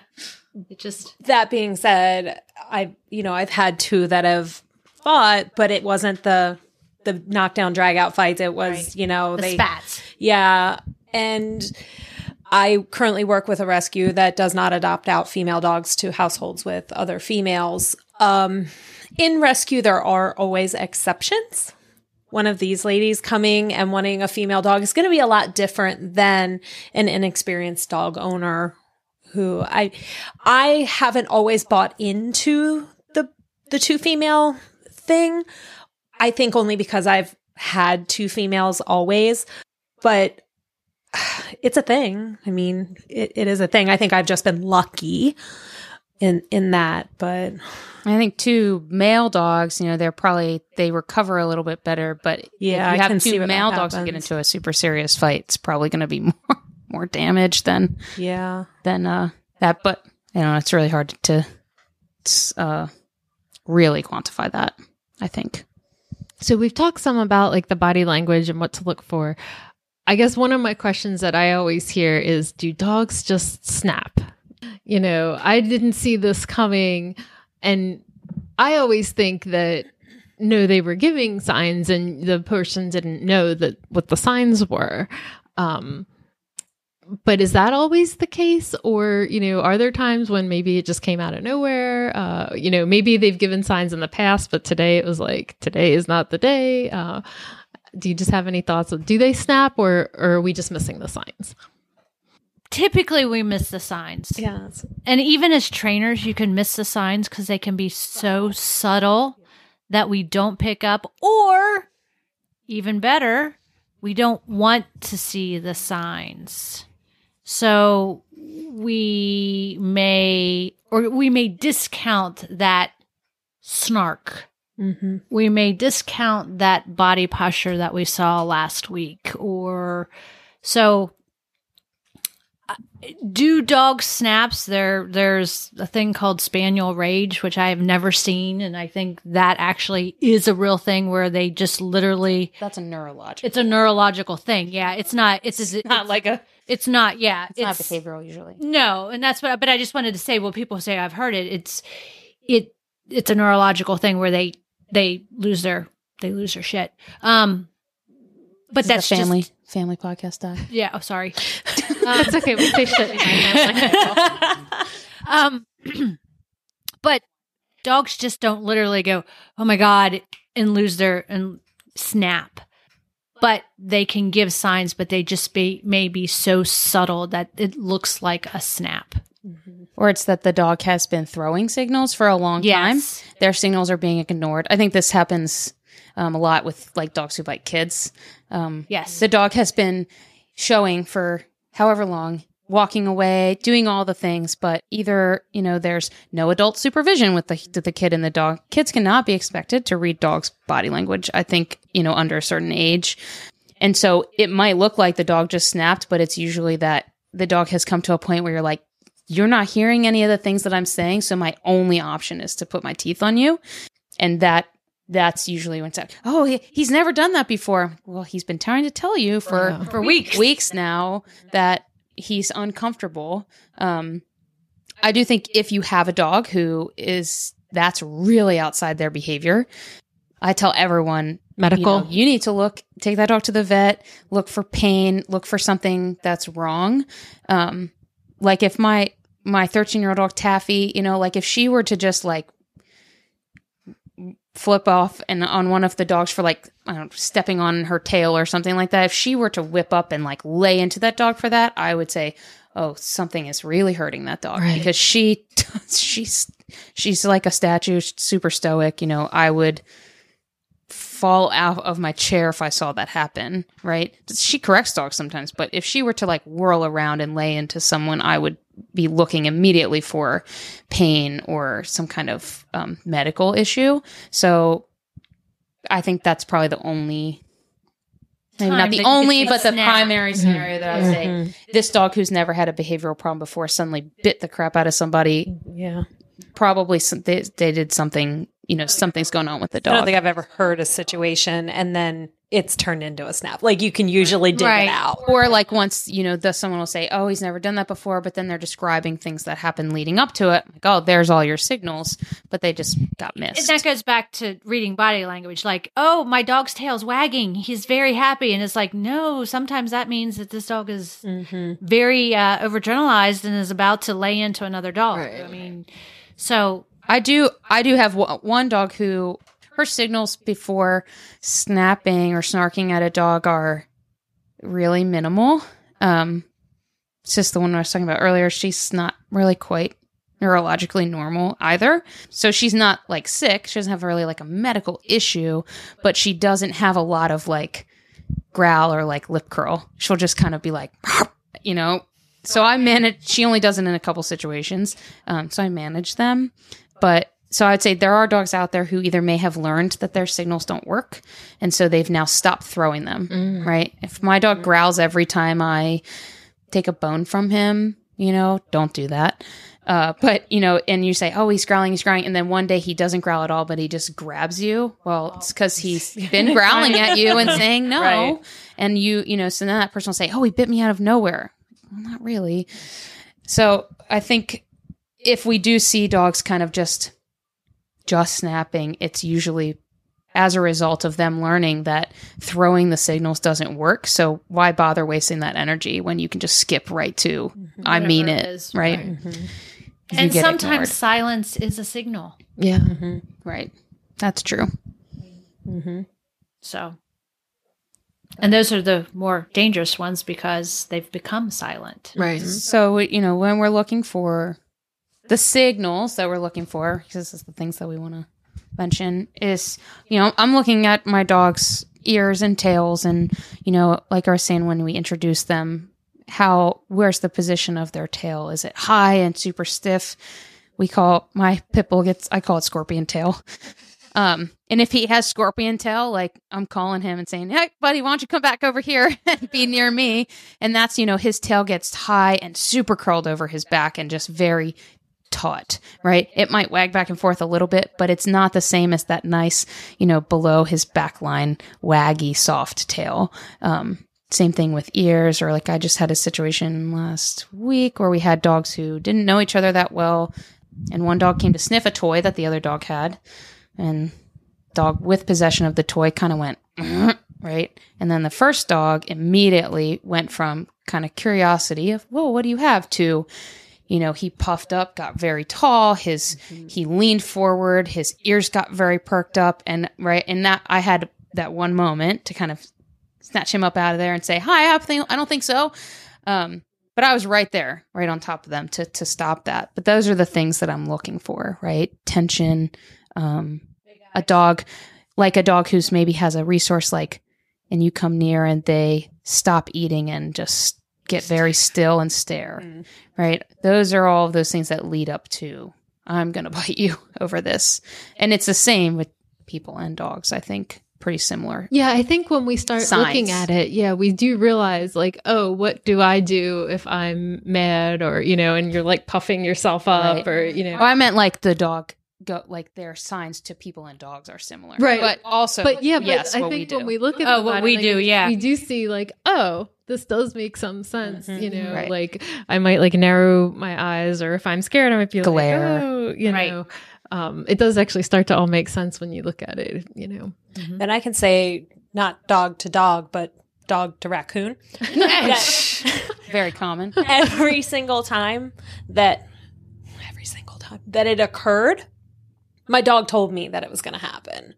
it just that being said, I you know I've had two that have fought, but it wasn't the the knockdown drag out fights. It was Right. you know the they spats. yeah, and I currently work with a rescue that does not adopt out female dogs to households with other females. Um, in rescue, there are always exceptions. One of these ladies coming and wanting a female dog is going to be a lot different than an inexperienced dog owner who I I haven't always bought into the the two female thing. I think only because I've had two females always, but it's a thing. I mean, it, it is a thing. I think I've just been lucky in in that, but I think two male dogs, you know, they're probably they recover a little bit better. But Yeah, if I have two male dogs who get into a super serious fight, it's probably going to be [LAUGHS] more more damage than yeah. than uh, that. But you know, it's really hard to uh, really quantify that. I think. So we've talked some about like the body language and what to look for. I guess one of my questions that I always hear is do dogs just snap? You know, I didn't see this coming and I always think that no they were giving signs and the person didn't know that what the signs were. Um but is that always the case or you know are there times when maybe it just came out of nowhere uh you know maybe they've given signs in the past but today it was like today is not the day uh do you just have any thoughts of do they snap or, or are we just missing the signs Typically, we miss the signs. Yeah. And even as trainers, you can miss the signs because they can be so subtle that we don't pick up, or even better, we don't want to see the signs. So we may, or we may discount that snark. Mm-hmm. We may discount that body posture that we saw last week, or so do dog snaps there there's a thing called spaniel rage which i have never seen and i think that actually is a real thing where they just literally That's a neurological. it's a neurological thing yeah it's not it's, it's not like a. it's not yeah It's, not behavioral usually. no and that's what but i just wanted to say well people say i've heard it it's it it's a neurological thing where they they lose their they lose their shit um but This is a that's family just, family podcast. Doc. yeah oh sorry [LAUGHS] that's okay we say shit in my family. [LAUGHS] Um, [CLEARS THROAT] but dogs just don't literally go, "Oh my god," and lose their and snap. But they can give signs, but they just be may be so subtle that it looks like a snap. Or it's that the dog has been throwing signals for a long time. Their signals are being ignored. I think this happens um, a lot with like dogs who bite kids. Um, Yes. the dog has been showing for however long walking away doing all the things but either you know there's no adult supervision with the, the kid and the dog. Kids cannot be expected to read dogs body language i think you know under a certain age. And so it might look like the dog just snapped but it's usually that the dog has come to a point where you're like you're not hearing any of the things that i'm saying so my only option is to put my teeth on you. And that that's usually when it's like, oh, he, he's never done that before. Well, he's been trying to tell you for For weeks. weeks now that he's uncomfortable. Um, I do think if you have a dog who is that's really outside their behavior, I tell everyone medical you, know, you need to look take that dog to the vet look for pain look for something that's wrong um like if my my 13 year old dog taffy you know like if she were to just like flip off and on one of the dogs for like I don't know, stepping on her tail or something like that if she were to whip up and like lay into that dog for that i would say oh something is really hurting that dog Right. because she [LAUGHS] she's she's like a statue super stoic you know i would fall out of my chair if I saw that happen, right? She corrects dogs sometimes, but if she were to like whirl around and lay into someone, I would be looking immediately for pain or some kind of um, medical issue. So I think that's probably the only, maybe Time not the only, but the snap. primary scenario that I would say this dog who's never had a behavioral problem before suddenly bit the crap out of somebody. Yeah. Probably some, they, they did something, you know, something's going on with the dog. I don't think I've ever heard a situation and then it's turned into a snap. Like you can usually dig Right. it out. or like once you know the, someone will say oh he's never done that before but then they're describing things that happened leading up to it like oh there's all your signals but they just got missed. And that goes back to reading body language. Like, oh, my dog's tail's wagging. He's very happy. And it's like, no, sometimes that means that this dog is very uh, overgeneralized and is about to lay into another dog. I mean, so i do i do have w- one dog who her signals before snapping or snarking at a dog are really minimal um it's just the one i was talking about earlier she's not really quite neurologically normal either. So she's not like sick. She doesn't have really like a medical issue, but she doesn't have a lot of like growl or like lip curl. She'll just kind of be like, you know. So I manage. She only does it in a couple situations. Um, so I manage them. But so I'd say there are dogs out there who either may have learned that their signals don't work, and so they've now stopped throwing them. Right. If my dog growls every time I take a bone from him, you know, don't do that. Uh, but you know, and you say, "Oh, he's growling, he's growling," and then one day he doesn't growl at all, but he just grabs you. Well, it's because he's [LAUGHS] been growling at you and [LAUGHS] saying no, Right. and you, you know, so then that person will say, "Oh, he bit me out of nowhere." Well, not really. So I think if we do see dogs kind of just just snapping, it's usually as a result of them learning that throwing the signals doesn't work. So why bother wasting that energy when you can just skip right to I mean Whatever it, it is, right? right. Mm-hmm. You and sometimes ignored. silence is a signal. Yeah. Mm-hmm. right. That's true. Mm-hmm. So, and those are the more dangerous ones because they've become silent. Right. So you know when we're looking for the signals that we're looking for, because this is the things that we want to mention, is you know I'm looking at my dog's ears and tails, and you know like I was saying when we introduce them, how where's the position of their tail? Is it high and super stiff? We call my pit bull gets I call it scorpion tail. [LAUGHS] Um, and if he has scorpion tail, like I'm calling him and saying, "Hey, buddy, why don't you come back over here [LAUGHS] and be near me?" And that's you know his tail gets high and super curled over his back and just very taut, right? It might wag back and forth a little bit, but it's not the same as that nice, you know, below his back line, waggy, soft tail. Um, same thing with ears, or like I just had a situation last week where we had dogs who didn't know each other that well, and one dog came to sniff a toy that the other dog had, and dog with possession of the toy kind of went [CLEARS THROAT] right, and then the first dog immediately went from kind of curiosity of whoa, what do you have to you know he puffed up got very tall his he leaned forward his ears got very perked up and right and that i had that one moment to kind of snatch him up out of there and say hi i, think, I don't think so. Um, but i was right there right on top of them to to stop that. But those are the things that i'm looking for right? Tension um, a dog like a dog who's maybe has a resource like and you come near and they stop eating and just get very still and stare mm. right those are all of those things that lead up to i'm going [LAUGHS] to bite you over this and it's the same with people and dogs i think pretty similar Yeah, I think when we start looking at it, yeah, we do realize like, oh, what do I do if I'm mad or, you know, and you're like puffing yourself up Right. or, you know. oh, i meant like the dog go like their signs to people and dogs are similar Right. but also but yeah, but yes I what think we do. when we look at Oh, the what body we do, language, yeah. we do see like, oh, this does make some sense. You know, Right. like I might like narrow my eyes, or if I'm scared, I might be Glare. like, oh, you Right. know. Um, it does actually start to all make sense when you look at it. You know, And I can say not dog to dog, but dog to raccoon. [LAUGHS] very common [LAUGHS] every single time that every single time that it occurred, my dog told me that it was going to happen.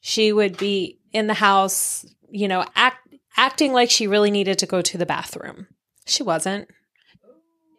She would be in the house, you know, act, acting like she really needed to go to the bathroom. She wasn't.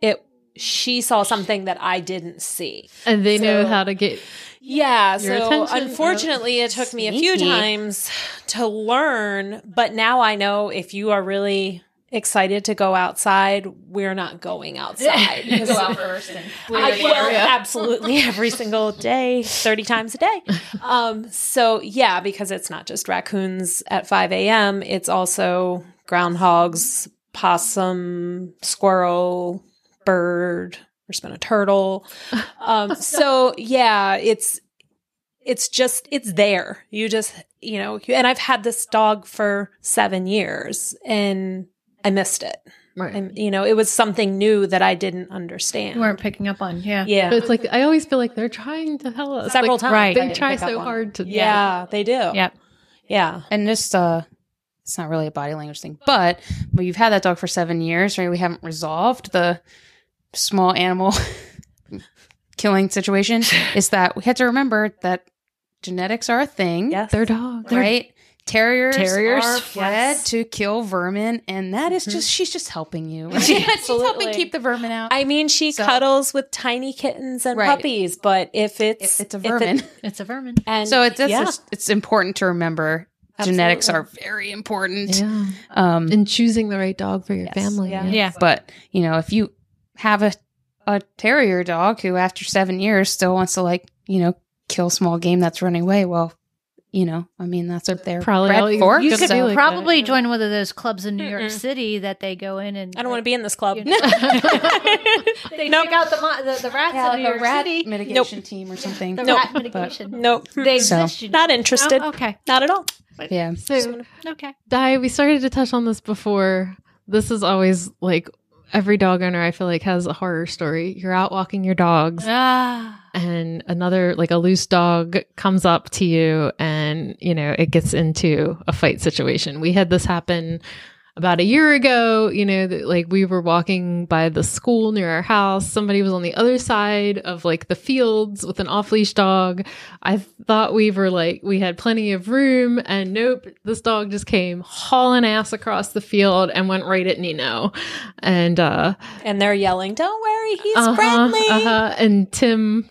It she saw something that I didn't see. And they know So- how to get Yeah, so unfortunately, it took me a few times to learn, but now I know if you are really excited to go outside, we're not going outside. [LAUGHS] Because first. And I [LAUGHS] absolutely every single day, 30 times a day. Um, so yeah, because it's not just raccoons at 5 a.m., it's also groundhogs, possum, squirrel, bird, there's been a turtle. Um, [LAUGHS] so yeah, it's it's just it's there. You just you know, and I've had this dog for seven years and I missed it. right. And you know, it was something new that I didn't understand. You weren't picking up on. Yeah. yeah. But it's like I always feel like they're trying to tell us Several Like, times. Right. They try so hard to Yeah, they do. Yep. Yeah. and just uh it's not really a body language thing but when you've had that dog for seven years right we haven't resolved the small animal [LAUGHS] killing situation [LAUGHS] is that we had to remember that genetics are a thing Yes. They're dogs. right terriers, Terriers, are bred yes. to kill vermin and that is just she's just helping you [LAUGHS] she's helping keep the vermin out I mean, she So- cuddles with tiny kittens and Right. puppies, but if it's If it's a if it- vermin [LAUGHS] It's a vermin. and so it's just, yeah, it's, it's important to remember genetics are very important Yeah. um And choosing the right dog for your Yes. family. Yeah. Yeah. But you know, if you have a a terrier dog who, after seven years, still wants to like you know kill small game that's running away, well, you know, I mean that's what they're Probably bred you- for. You could be like probably that, join one of those clubs in New York Mm-mm. City that they go in and I don't want to be in this club. You know. [LAUGHS] [LAUGHS] they Nope. take out the, the the rats Yeah, in New like a York rat City. mitigation team or something. The Nope. rat mitigation. nope, They So- you not interested. Oh, okay. Not at all. Yeah, So, Okay. Di, we started to touch on this before. This is always like every dog owner I feel like has a horror story. You're out walking your dogs Ah. and another like a loose dog comes up to you and you know it gets into a fight situation. We had this happen about a year ago, you know, that, like we were walking by the school near our house. Somebody was on the other side of like the fields with an off leash dog. I thought we were like, we had plenty of room, and nope, this dog just came hauling ass across the field and went right at Nino. And, uh, And they're yelling, "Don't worry, he's uh-huh, friendly." uh-huh. And Tim,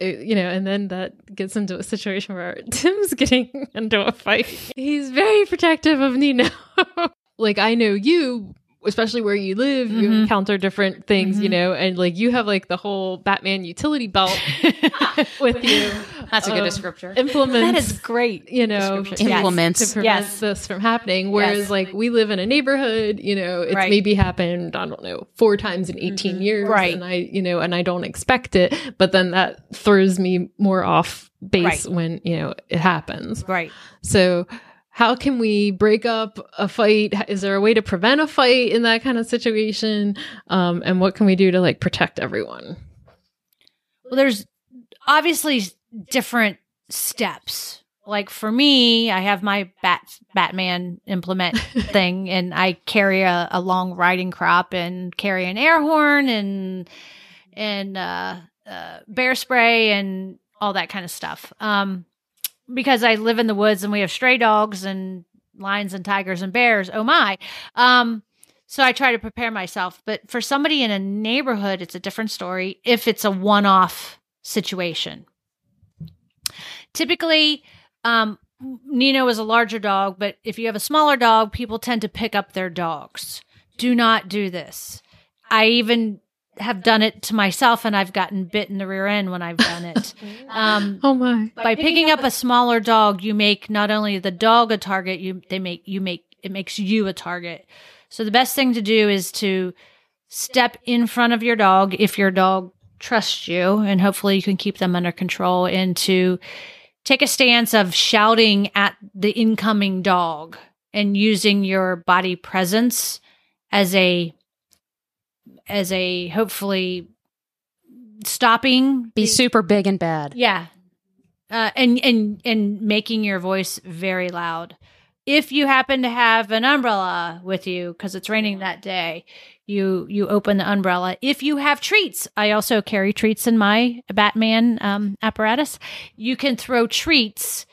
uh, you know, and then that gets into a situation where [LAUGHS] Tim's getting into a fight. He's very protective of Nino. [LAUGHS] like I know you, especially where you live, you Mhm. encounter different things, you Mhm. know, and like you have like the whole Batman utility belt [LAUGHS] with you. that's a good Um, descriptor. Implements That is great. you know, description. to- Implements. to prevent Yes. this from happening. Whereas, Yes. like, we live in a neighborhood, you know, it's Right. maybe happened, I don't know, four times in 18 years. Right. And I, you know, and I don't expect it, but then that throws me more off base Right. when, you know, it happens. Right. So, how can we break up a fight? Is there a way to prevent a fight in that kind of situation? Um, and what can we do to like protect everyone? Well, there's obviously different steps. Like for me, I have my bat Batman implement [LAUGHS] thing, and I carry a, a long riding crop and carry an air horn and and uh, uh, bear spray and all that kind of stuff. Um, because I live in the woods and we have stray dogs and lions and tigers and bears. Oh my! Um, so I try to prepare myself. But for somebody in a neighborhood, it's a different story. If it's a one-off situation, typically, um, Nino is a larger dog, but if you have a smaller dog, people tend to pick up their dogs. Do not do this. I even have done it to myself, and I've gotten bit in the rear end when I've done it. [LAUGHS] um, Oh my. by picking up a smaller dog, you make not only the dog a target, you they make you make it makes you a target. So the best thing to do is to step in front of your dog if your dog trusts you, and hopefully you can keep them under control, and to take a stance of shouting at the incoming dog and using your body presence as a as a hopefully stopping Be the- super big and bad. yeah. Uh, and and and making your voice very loud. If you happen to have an umbrella with you because it's raining that day, you you open the umbrella. If you have treats, I also carry treats in my Batman um, apparatus. You can throw treats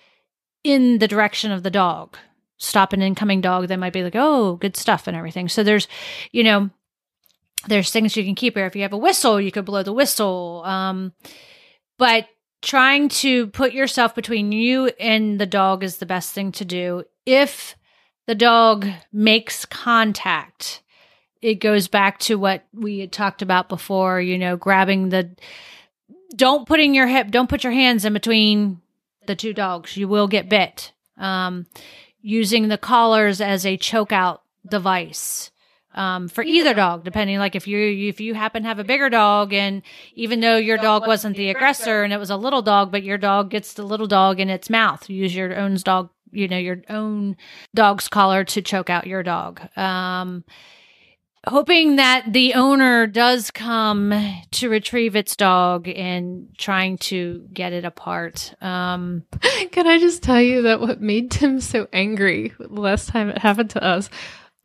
in the direction of the dog. Stop an incoming dog. They might be like, "Oh, good stuff," and everything. So there's, you know, there's things you can keep here. If you have a whistle, you could blow the whistle. Um, but trying to put yourself between you and the dog is the best thing to do. If the dog makes contact, it goes back to what we had talked about before, you know, grabbing the don't putting your hip, don't put your hands in between the two dogs. You will get bit. Um, using the collars as a choke out device um, for either dog, depending like if you if you happen to have a bigger dog, and even though your dog wasn't the aggressor and it was a little dog, but your dog gets the little dog in its mouth, use your own dog, you know, your own dog's collar to choke out your dog. Um, hoping that the owner does come to retrieve its dog and trying to get it apart. Um, [LAUGHS] Can I just tell you that what made Tim so angry the last time it happened to us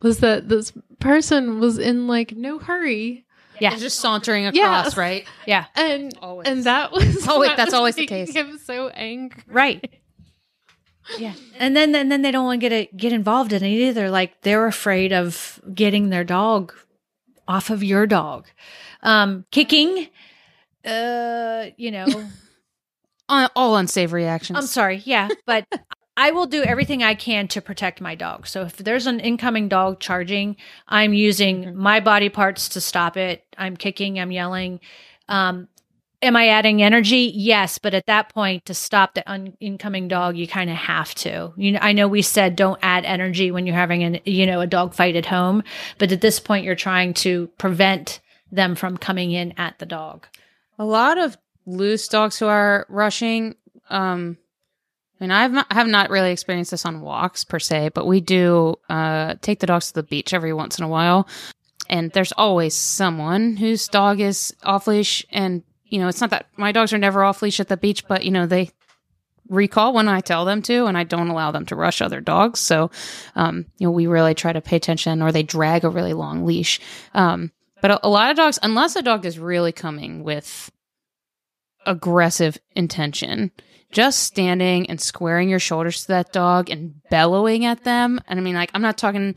was that this person was in like no hurry. yeah, It's just sauntering across, Yes. right? yeah, And Always. and that was [LAUGHS] Oh, wait, that's was always the making case. Him so angry. right. [LAUGHS] Yeah, and then and then they don't want to get it, get involved in it either. Like they're afraid of getting their dog off of your dog, um, kicking. Uh, you know, [LAUGHS] all unsavory actions. I'm sorry. Yeah, but I will do everything I can to protect my dog. So if there's an incoming dog charging, I'm using my body parts to stop it. I'm kicking, I'm yelling. Um, am I adding energy? Yes, but at that point, to stop the un- incoming dog, you kind of have to. You know, I know we said don't add energy when you're having an you know a dog fight at home, but at this point, you're trying to prevent them from coming in at the dog. a lot of loose dogs who are rushing um I mean, I've not, have not really experienced this on walks per se, but we do uh, take the dogs to the beach every once in a while, and there's always someone whose dog is off leash, and you know, it's not that my dogs are never off leash at the beach, but you know, they recall when I tell them to, and I don't allow them to rush other dogs. So, um, you know, we really try to pay attention, or they drag a really long leash. Um, but a, a lot of dogs, unless a dog is really coming with aggressive intention, just standing and squaring your shoulders to that dog and bellowing at them. And I mean, like, I'm not talking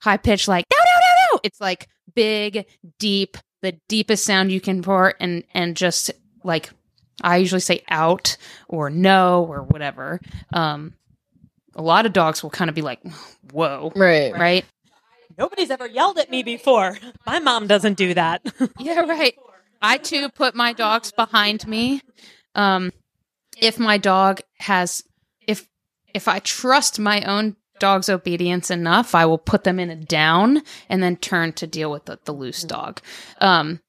high pitched, like, no, no, no, no. It's like big, deep, the deepest sound you can pour, and, and just like, I usually say out or no or whatever. Um, a lot of dogs will kind of be like, whoa, Right. right? Nobody's ever yelled at me before. My mom doesn't do that. [LAUGHS] Yeah, right. I too put my dogs behind me. Um, if my dog has, if if I trust my own dog's obedience enough, I will put them in a down and then turn to deal with the, the loose dog. Um,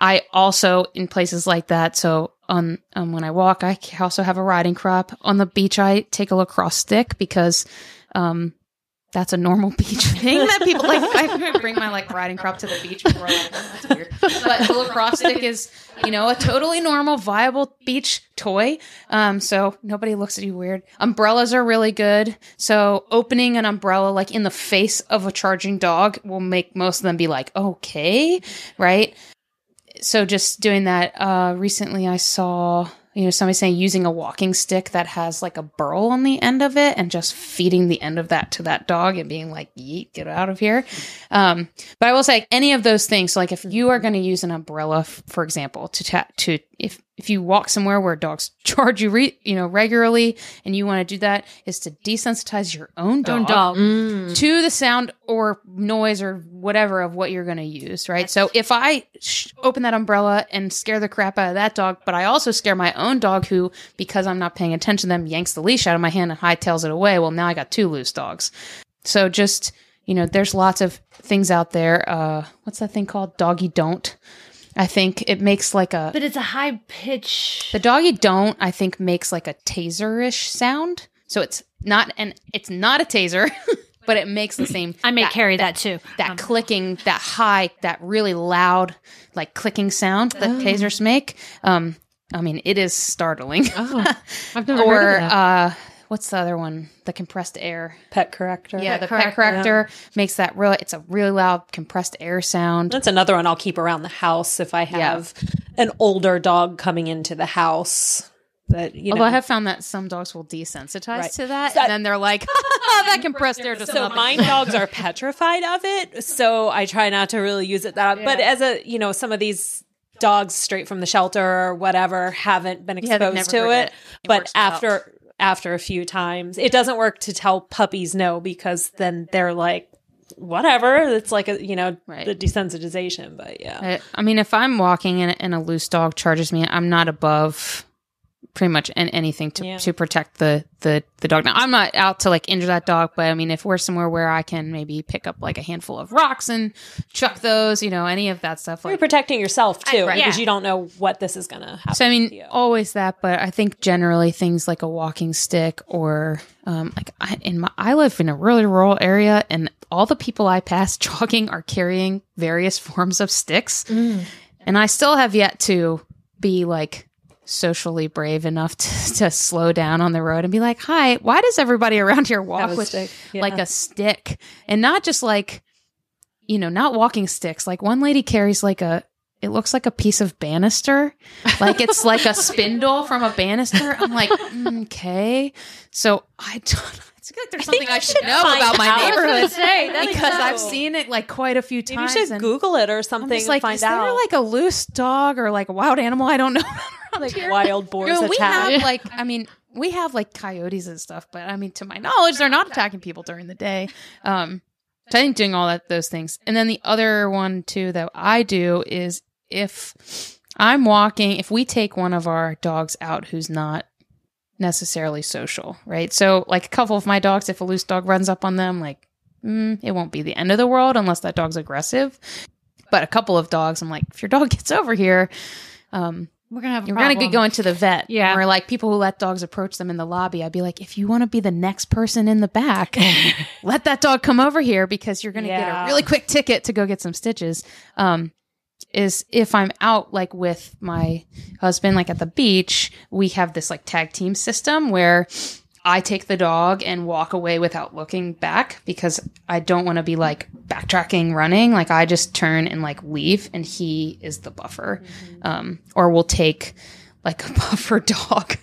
I also in places like that. So on um, when I walk, I also have a riding crop. On the beach, I take a lacrosse stick because um, that's a normal [LAUGHS] beach thing that people like. I [LAUGHS] [LAUGHS] bring my like riding crop to the beach. Are like, oh, that's weird. But the lacrosse stick is, you know, a totally normal, viable beach toy. Um, so nobody looks at you weird. Umbrellas are really good. So opening an umbrella like in the face of a charging dog will make most of them be like, okay, right? So just doing that. Uh, recently, I saw you know somebody saying using a walking stick that has like a burl on the end of it and just feeding the end of that to that dog and being like yeet get out of here. Um, but i will say any of those things like if you are going to use an umbrella for example to ta- to if if you walk somewhere where dogs [LAUGHS] charge you re- you know regularly and you want to do that is to desensitize your own dog, Own dog. Mm. to the sound or noise or whatever of what you're going to use, right? So if I sh- open that umbrella and scare the crap out of that dog, but I also scare my own dog who, because I'm not paying attention to them, yanks the leash out of my hand and hightails it away, well, now I got two loose dogs. So just, you know, there's lots of things out there. Uh, what's that thing called? Doggy don't. I think it makes like a. But it's a high pitch. The doggy don't, I think, makes like a taser-ish sound. So it's not, and it's not a taser, [LAUGHS] but it makes the same. I may that, carry that too. that Um, clicking, that high, that really loud, like clicking sound that tasers make. Um, I mean, it is startling. Oh, I've never or heard of [LAUGHS] that. uh, what's the other one? The compressed air. Pet corrector. Yeah, the pet correct- corrector makes that real. It's a really loud compressed air sound. That's another one I'll keep around the house if I have an older dog coming into the house. But you Although know, I have found that some dogs will desensitize Right. to that, So- and then they're like, [LAUGHS] oh, "That compressed air does so nothing." mine dogs are petrified of it so i try not to really use it that but as a you know some of these dogs straight from the shelter or whatever haven't been exposed never to it, it. It but after after a few times. It doesn't work to tell puppies no because then they're like whatever. It's like a you know Right. the desensitization but yeah. I, I mean, if I'm walking and, and a loose dog charges me, I'm not above pretty much an, anything to, Yeah. to protect the, the the dog. Now, I'm not out to like injure that dog, but I mean, if we're somewhere where I can maybe pick up like a handful of rocks and chuck those, you know, any of that stuff, you're protecting yourself too right. because Yeah. you don't know what this is gonna happen So I mean, always that, but I think generally things like a walking stick or um, like I, in my I live in a really rural area, and all the people I pass [LAUGHS] jogging are carrying various forms of sticks, and I still have yet to be like socially brave enough [LAUGHS] to, to slow down on the road and be like, "Hi, why does everybody around here walk with stick. Yeah. like a stick and not just like you know not walking sticks like one lady carries like a it looks like a piece of banister like it's like a spindle from a banister i'm like mm, okay so i don't it's like there's something i, should know about my out. Neighborhood say, because i've seen it like quite a few Maybe you should and google it or I'm something just like and find is out there like a loose dog or like a wild animal i don't know [LAUGHS] like here? wild boars You know, we have like I mean we have like coyotes and stuff, but I mean to my knowledge they're not attacking people during the day. Um so I think doing all that those things. And then the other one too that I do is if I'm walking, if we take one of our dogs out who's not necessarily social, right? So like a couple of my dogs, if a loose dog runs up on them, like mm, it won't be the end of the world unless that dog's aggressive. But a couple of dogs, I'm like, if your dog [LAUGHS] gets over here, um, We're gonna have. A you're gonna problem. be going to the vet. Yeah. Or like people who let dogs approach them in the lobby. I'd be like, if you want to be the next person in the back, [LAUGHS] let that dog come over here because you're gonna get a really quick ticket to go get some stitches. Um, is if I'm out like with my husband, like at the beach, we have this like tag team system where I take the dog and walk away without looking back because I don't want to be like backtracking, running. Like I just turn and like leave, and he is the buffer. Um, or we'll take like a [LAUGHS] buffer dog,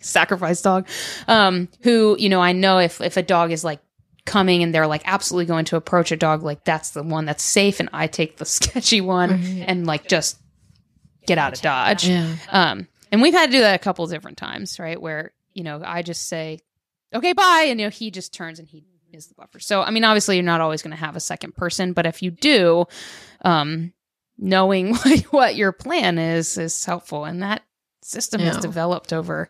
sacrifice dog, um, who you know I know if if a dog is like coming and they're like absolutely going to approach a dog, like that's the one that's safe, and I take the [LAUGHS] sketchy one and like just get out of dodge. Yeah. Um, and we've had to do that a couple different times, right? Where, you know, I just say, okay, bye. And, you know, he just turns and he is the buffer. So, I mean, obviously, you're not always going to have a second person, but if you do, um, knowing what, [LAUGHS] what your plan is is helpful. And that system has developed over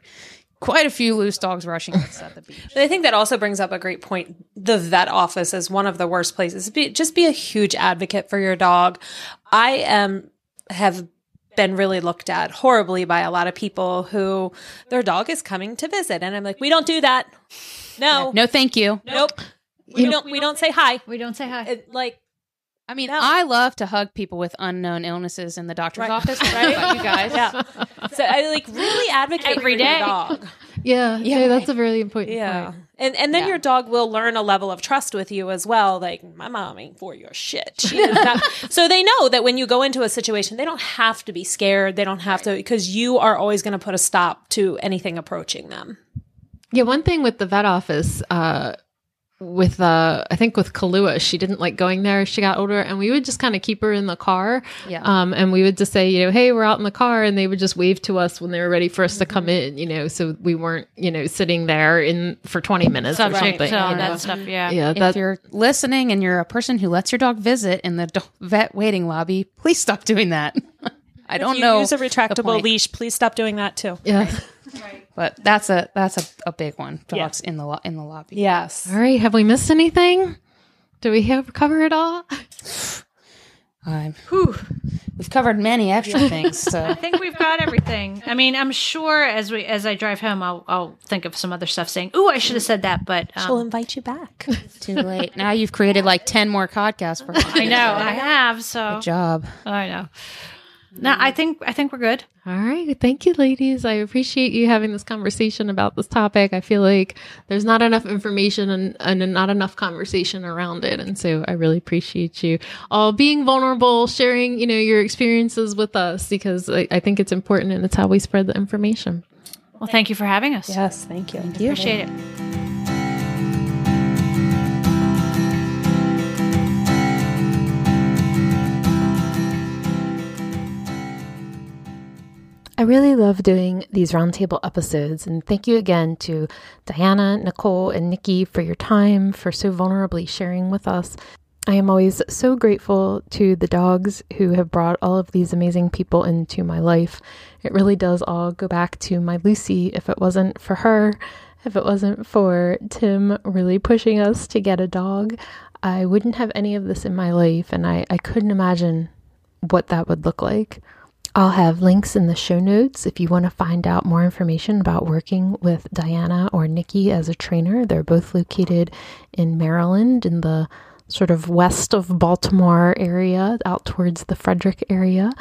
quite a few loose dogs rushing us at the beach. I think that also brings up a great point. The vet office is one of the worst places. Be, just be a huge advocate for your dog. I am have been really looked at horribly by a lot of people who their dog is coming to visit, and I'm like, we don't do that. No, No, thank you. nope. We don't. We don't say hi. We don't say hi. It, like I mean, No. I love to hug people with unknown illnesses in the doctor's Right. office. Right? you guys. yeah. So I like really advocate Every for day. your dog. [LAUGHS] Yeah, Yeah, yeah, that's a really important Yeah. point. And and then Yeah. your dog will learn a level of trust with you as well. Like my mom ain't for your shit. She not. [LAUGHS] so they know that when you go into a situation, they don't have to be scared. They don't have to because you are always going to put a stop to anything approaching them. Yeah, one thing with the vet office, uh, with uh, I think with Kalua, she didn't like going there. as She got older, and we would just kind of keep her in the car. Yeah. Um, and we would just say, you know, hey, we're out in the car, and they would just wave to us when they were ready for us to come in. You know, so we weren't, you know, sitting there in for twenty minutes or Subject something. to all you know? that stuff. Yeah. Yeah, if that you're listening and you're a person who lets your dog visit in the do- [LAUGHS] vet waiting lobby, please stop doing that. [LAUGHS] I don't if you know, use a retractable leash, please stop doing that too. yeah. but that's a that's a, a big one. Dogs in the lo- in the lobby. Yes. All right, have we missed anything? Do we have cover it all? [LAUGHS] I'm. Um, we've covered many extra things. So [LAUGHS] I think we've got everything. I mean, I'm sure as we as I drive home, I'll I'll think of some other stuff saying, "Ooh, I should have said that," but She'll um, invite you back. [LAUGHS] too late. Now you've created like ten more podcasts for. Me. I know I have. So Good job. I know. No, I think I think we're good. All right. Thank you, ladies. I appreciate you having this conversation about this topic. I feel like there's not enough information and, and not enough conversation around it. And so I really appreciate you all being vulnerable, sharing, you know, your experiences with us because I, I think it's important and it's how we spread the information. Well, Well, thank you for having us. Yes, thank you. Appreciate it. I really love doing these roundtable episodes, and thank you again to Diana, Nicole, and Nikki for your time, for so vulnerably sharing with us. I am always so grateful to the dogs who have brought all of these amazing people into my life. It really does all go back to my Lucy. If it wasn't for her, if it wasn't for Tim really pushing us to get a dog, I wouldn't have any of this in my life, and I, I couldn't imagine what that would look like. I'll have links in the show notes if you want to find out more information about working with Diana or Nikki as a trainer. They're both located in Maryland in the sort of west of Baltimore area, out towards the Frederick area.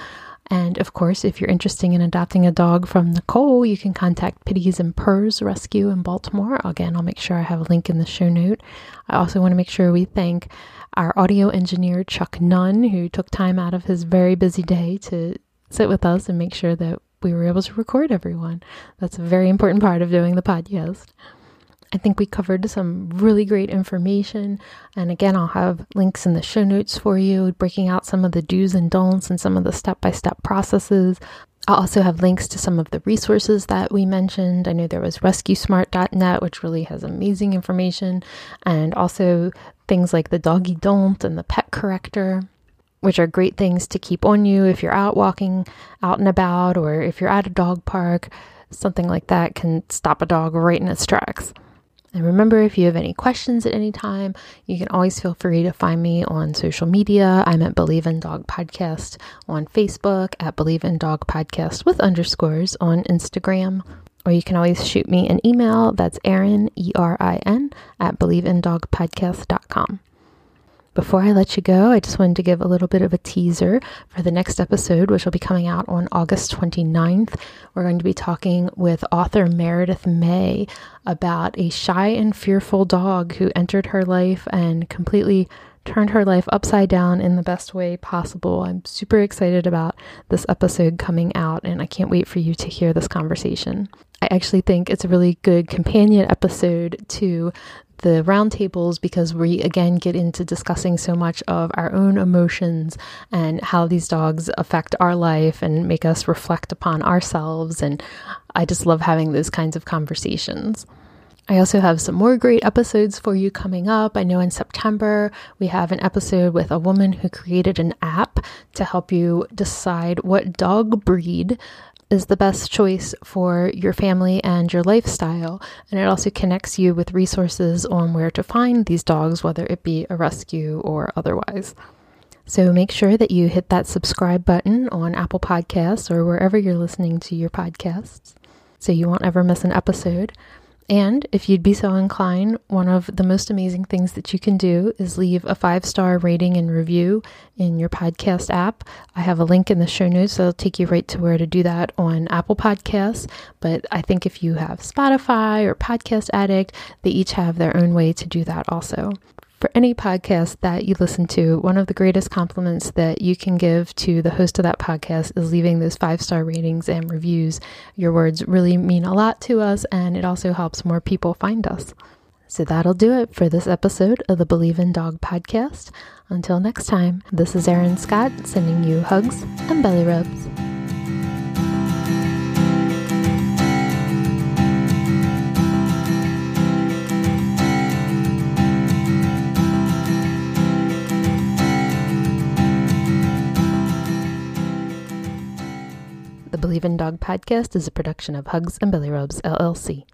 And of course, if you're interested in adopting a dog from Nicole, you can contact Pitties and Purrs Rescue in Baltimore. Again, I'll make sure I have a link in the show note. I also want to make sure we thank our audio engineer, Chuck Nunn, who took time out of his very busy day to sit with us and make sure that we were able to record everyone. That's a very important part of doing the podcast. I think we covered some really great information. And again, I'll have links in the show notes for you, breaking out some of the do's and don'ts and some of the step by step processes. I'll also have links to some of the resources that we mentioned. I know there was rescuesmart.net, which really has amazing information, and also things like the doggy don't and the pet corrector which are great things to keep on you if you're out walking out and about or if you're at a dog park. Something like that can stop a dog right in its tracks. And remember, if you have any questions at any time, you can always feel free to find me on social media. I'm at Believe in Dog Podcast on Facebook, at Believe in Dog Podcast with underscores on Instagram. Or you can always shoot me an email. That's Erin, E R I N, at believeindogpodcast.com. Before I let you go, I just wanted to give a little bit of a teaser for the next episode, which will be coming out on August 29th. We're going to be talking with author Meredith May about a shy and fearful dog who entered her life and completely turned her life upside down in the best way possible. I'm super excited about this episode coming out, and I can't wait for you to hear this conversation. I actually think it's a really good companion episode to the roundtables because we again get into discussing so much of our own emotions and how these dogs affect our life and make us reflect upon ourselves. And I just love having those kinds of conversations. I also have some more great episodes for you coming up. I know in September we have an episode with a woman who created an app to help you decide what dog breed is the best choice for your family and your lifestyle. And it also connects you with resources on where to find these dogs, whether it be a rescue or otherwise. So make sure that you hit that subscribe button on Apple Podcasts or wherever you're listening to your podcasts so you won't ever miss an episode. And if you'd be so inclined, one of the most amazing things that you can do is leave a five star rating and review in your podcast app. I have a link in the show notes that'll take you right to where to do that on Apple Podcasts. But I think if you have Spotify or Podcast Addict, they each have their own way to do that also for any podcast that you listen to, one of the greatest compliments that you can give to the host of that podcast is leaving those five star ratings and reviews. Your words really mean a lot to us, and it also helps more people find us. So that'll do it for this episode of the Believe in Dog podcast. Until next time, this is Erin Scott sending you hugs and belly rubs. In Dog podcast is a production of Hugs and Belly Rubs, LLC.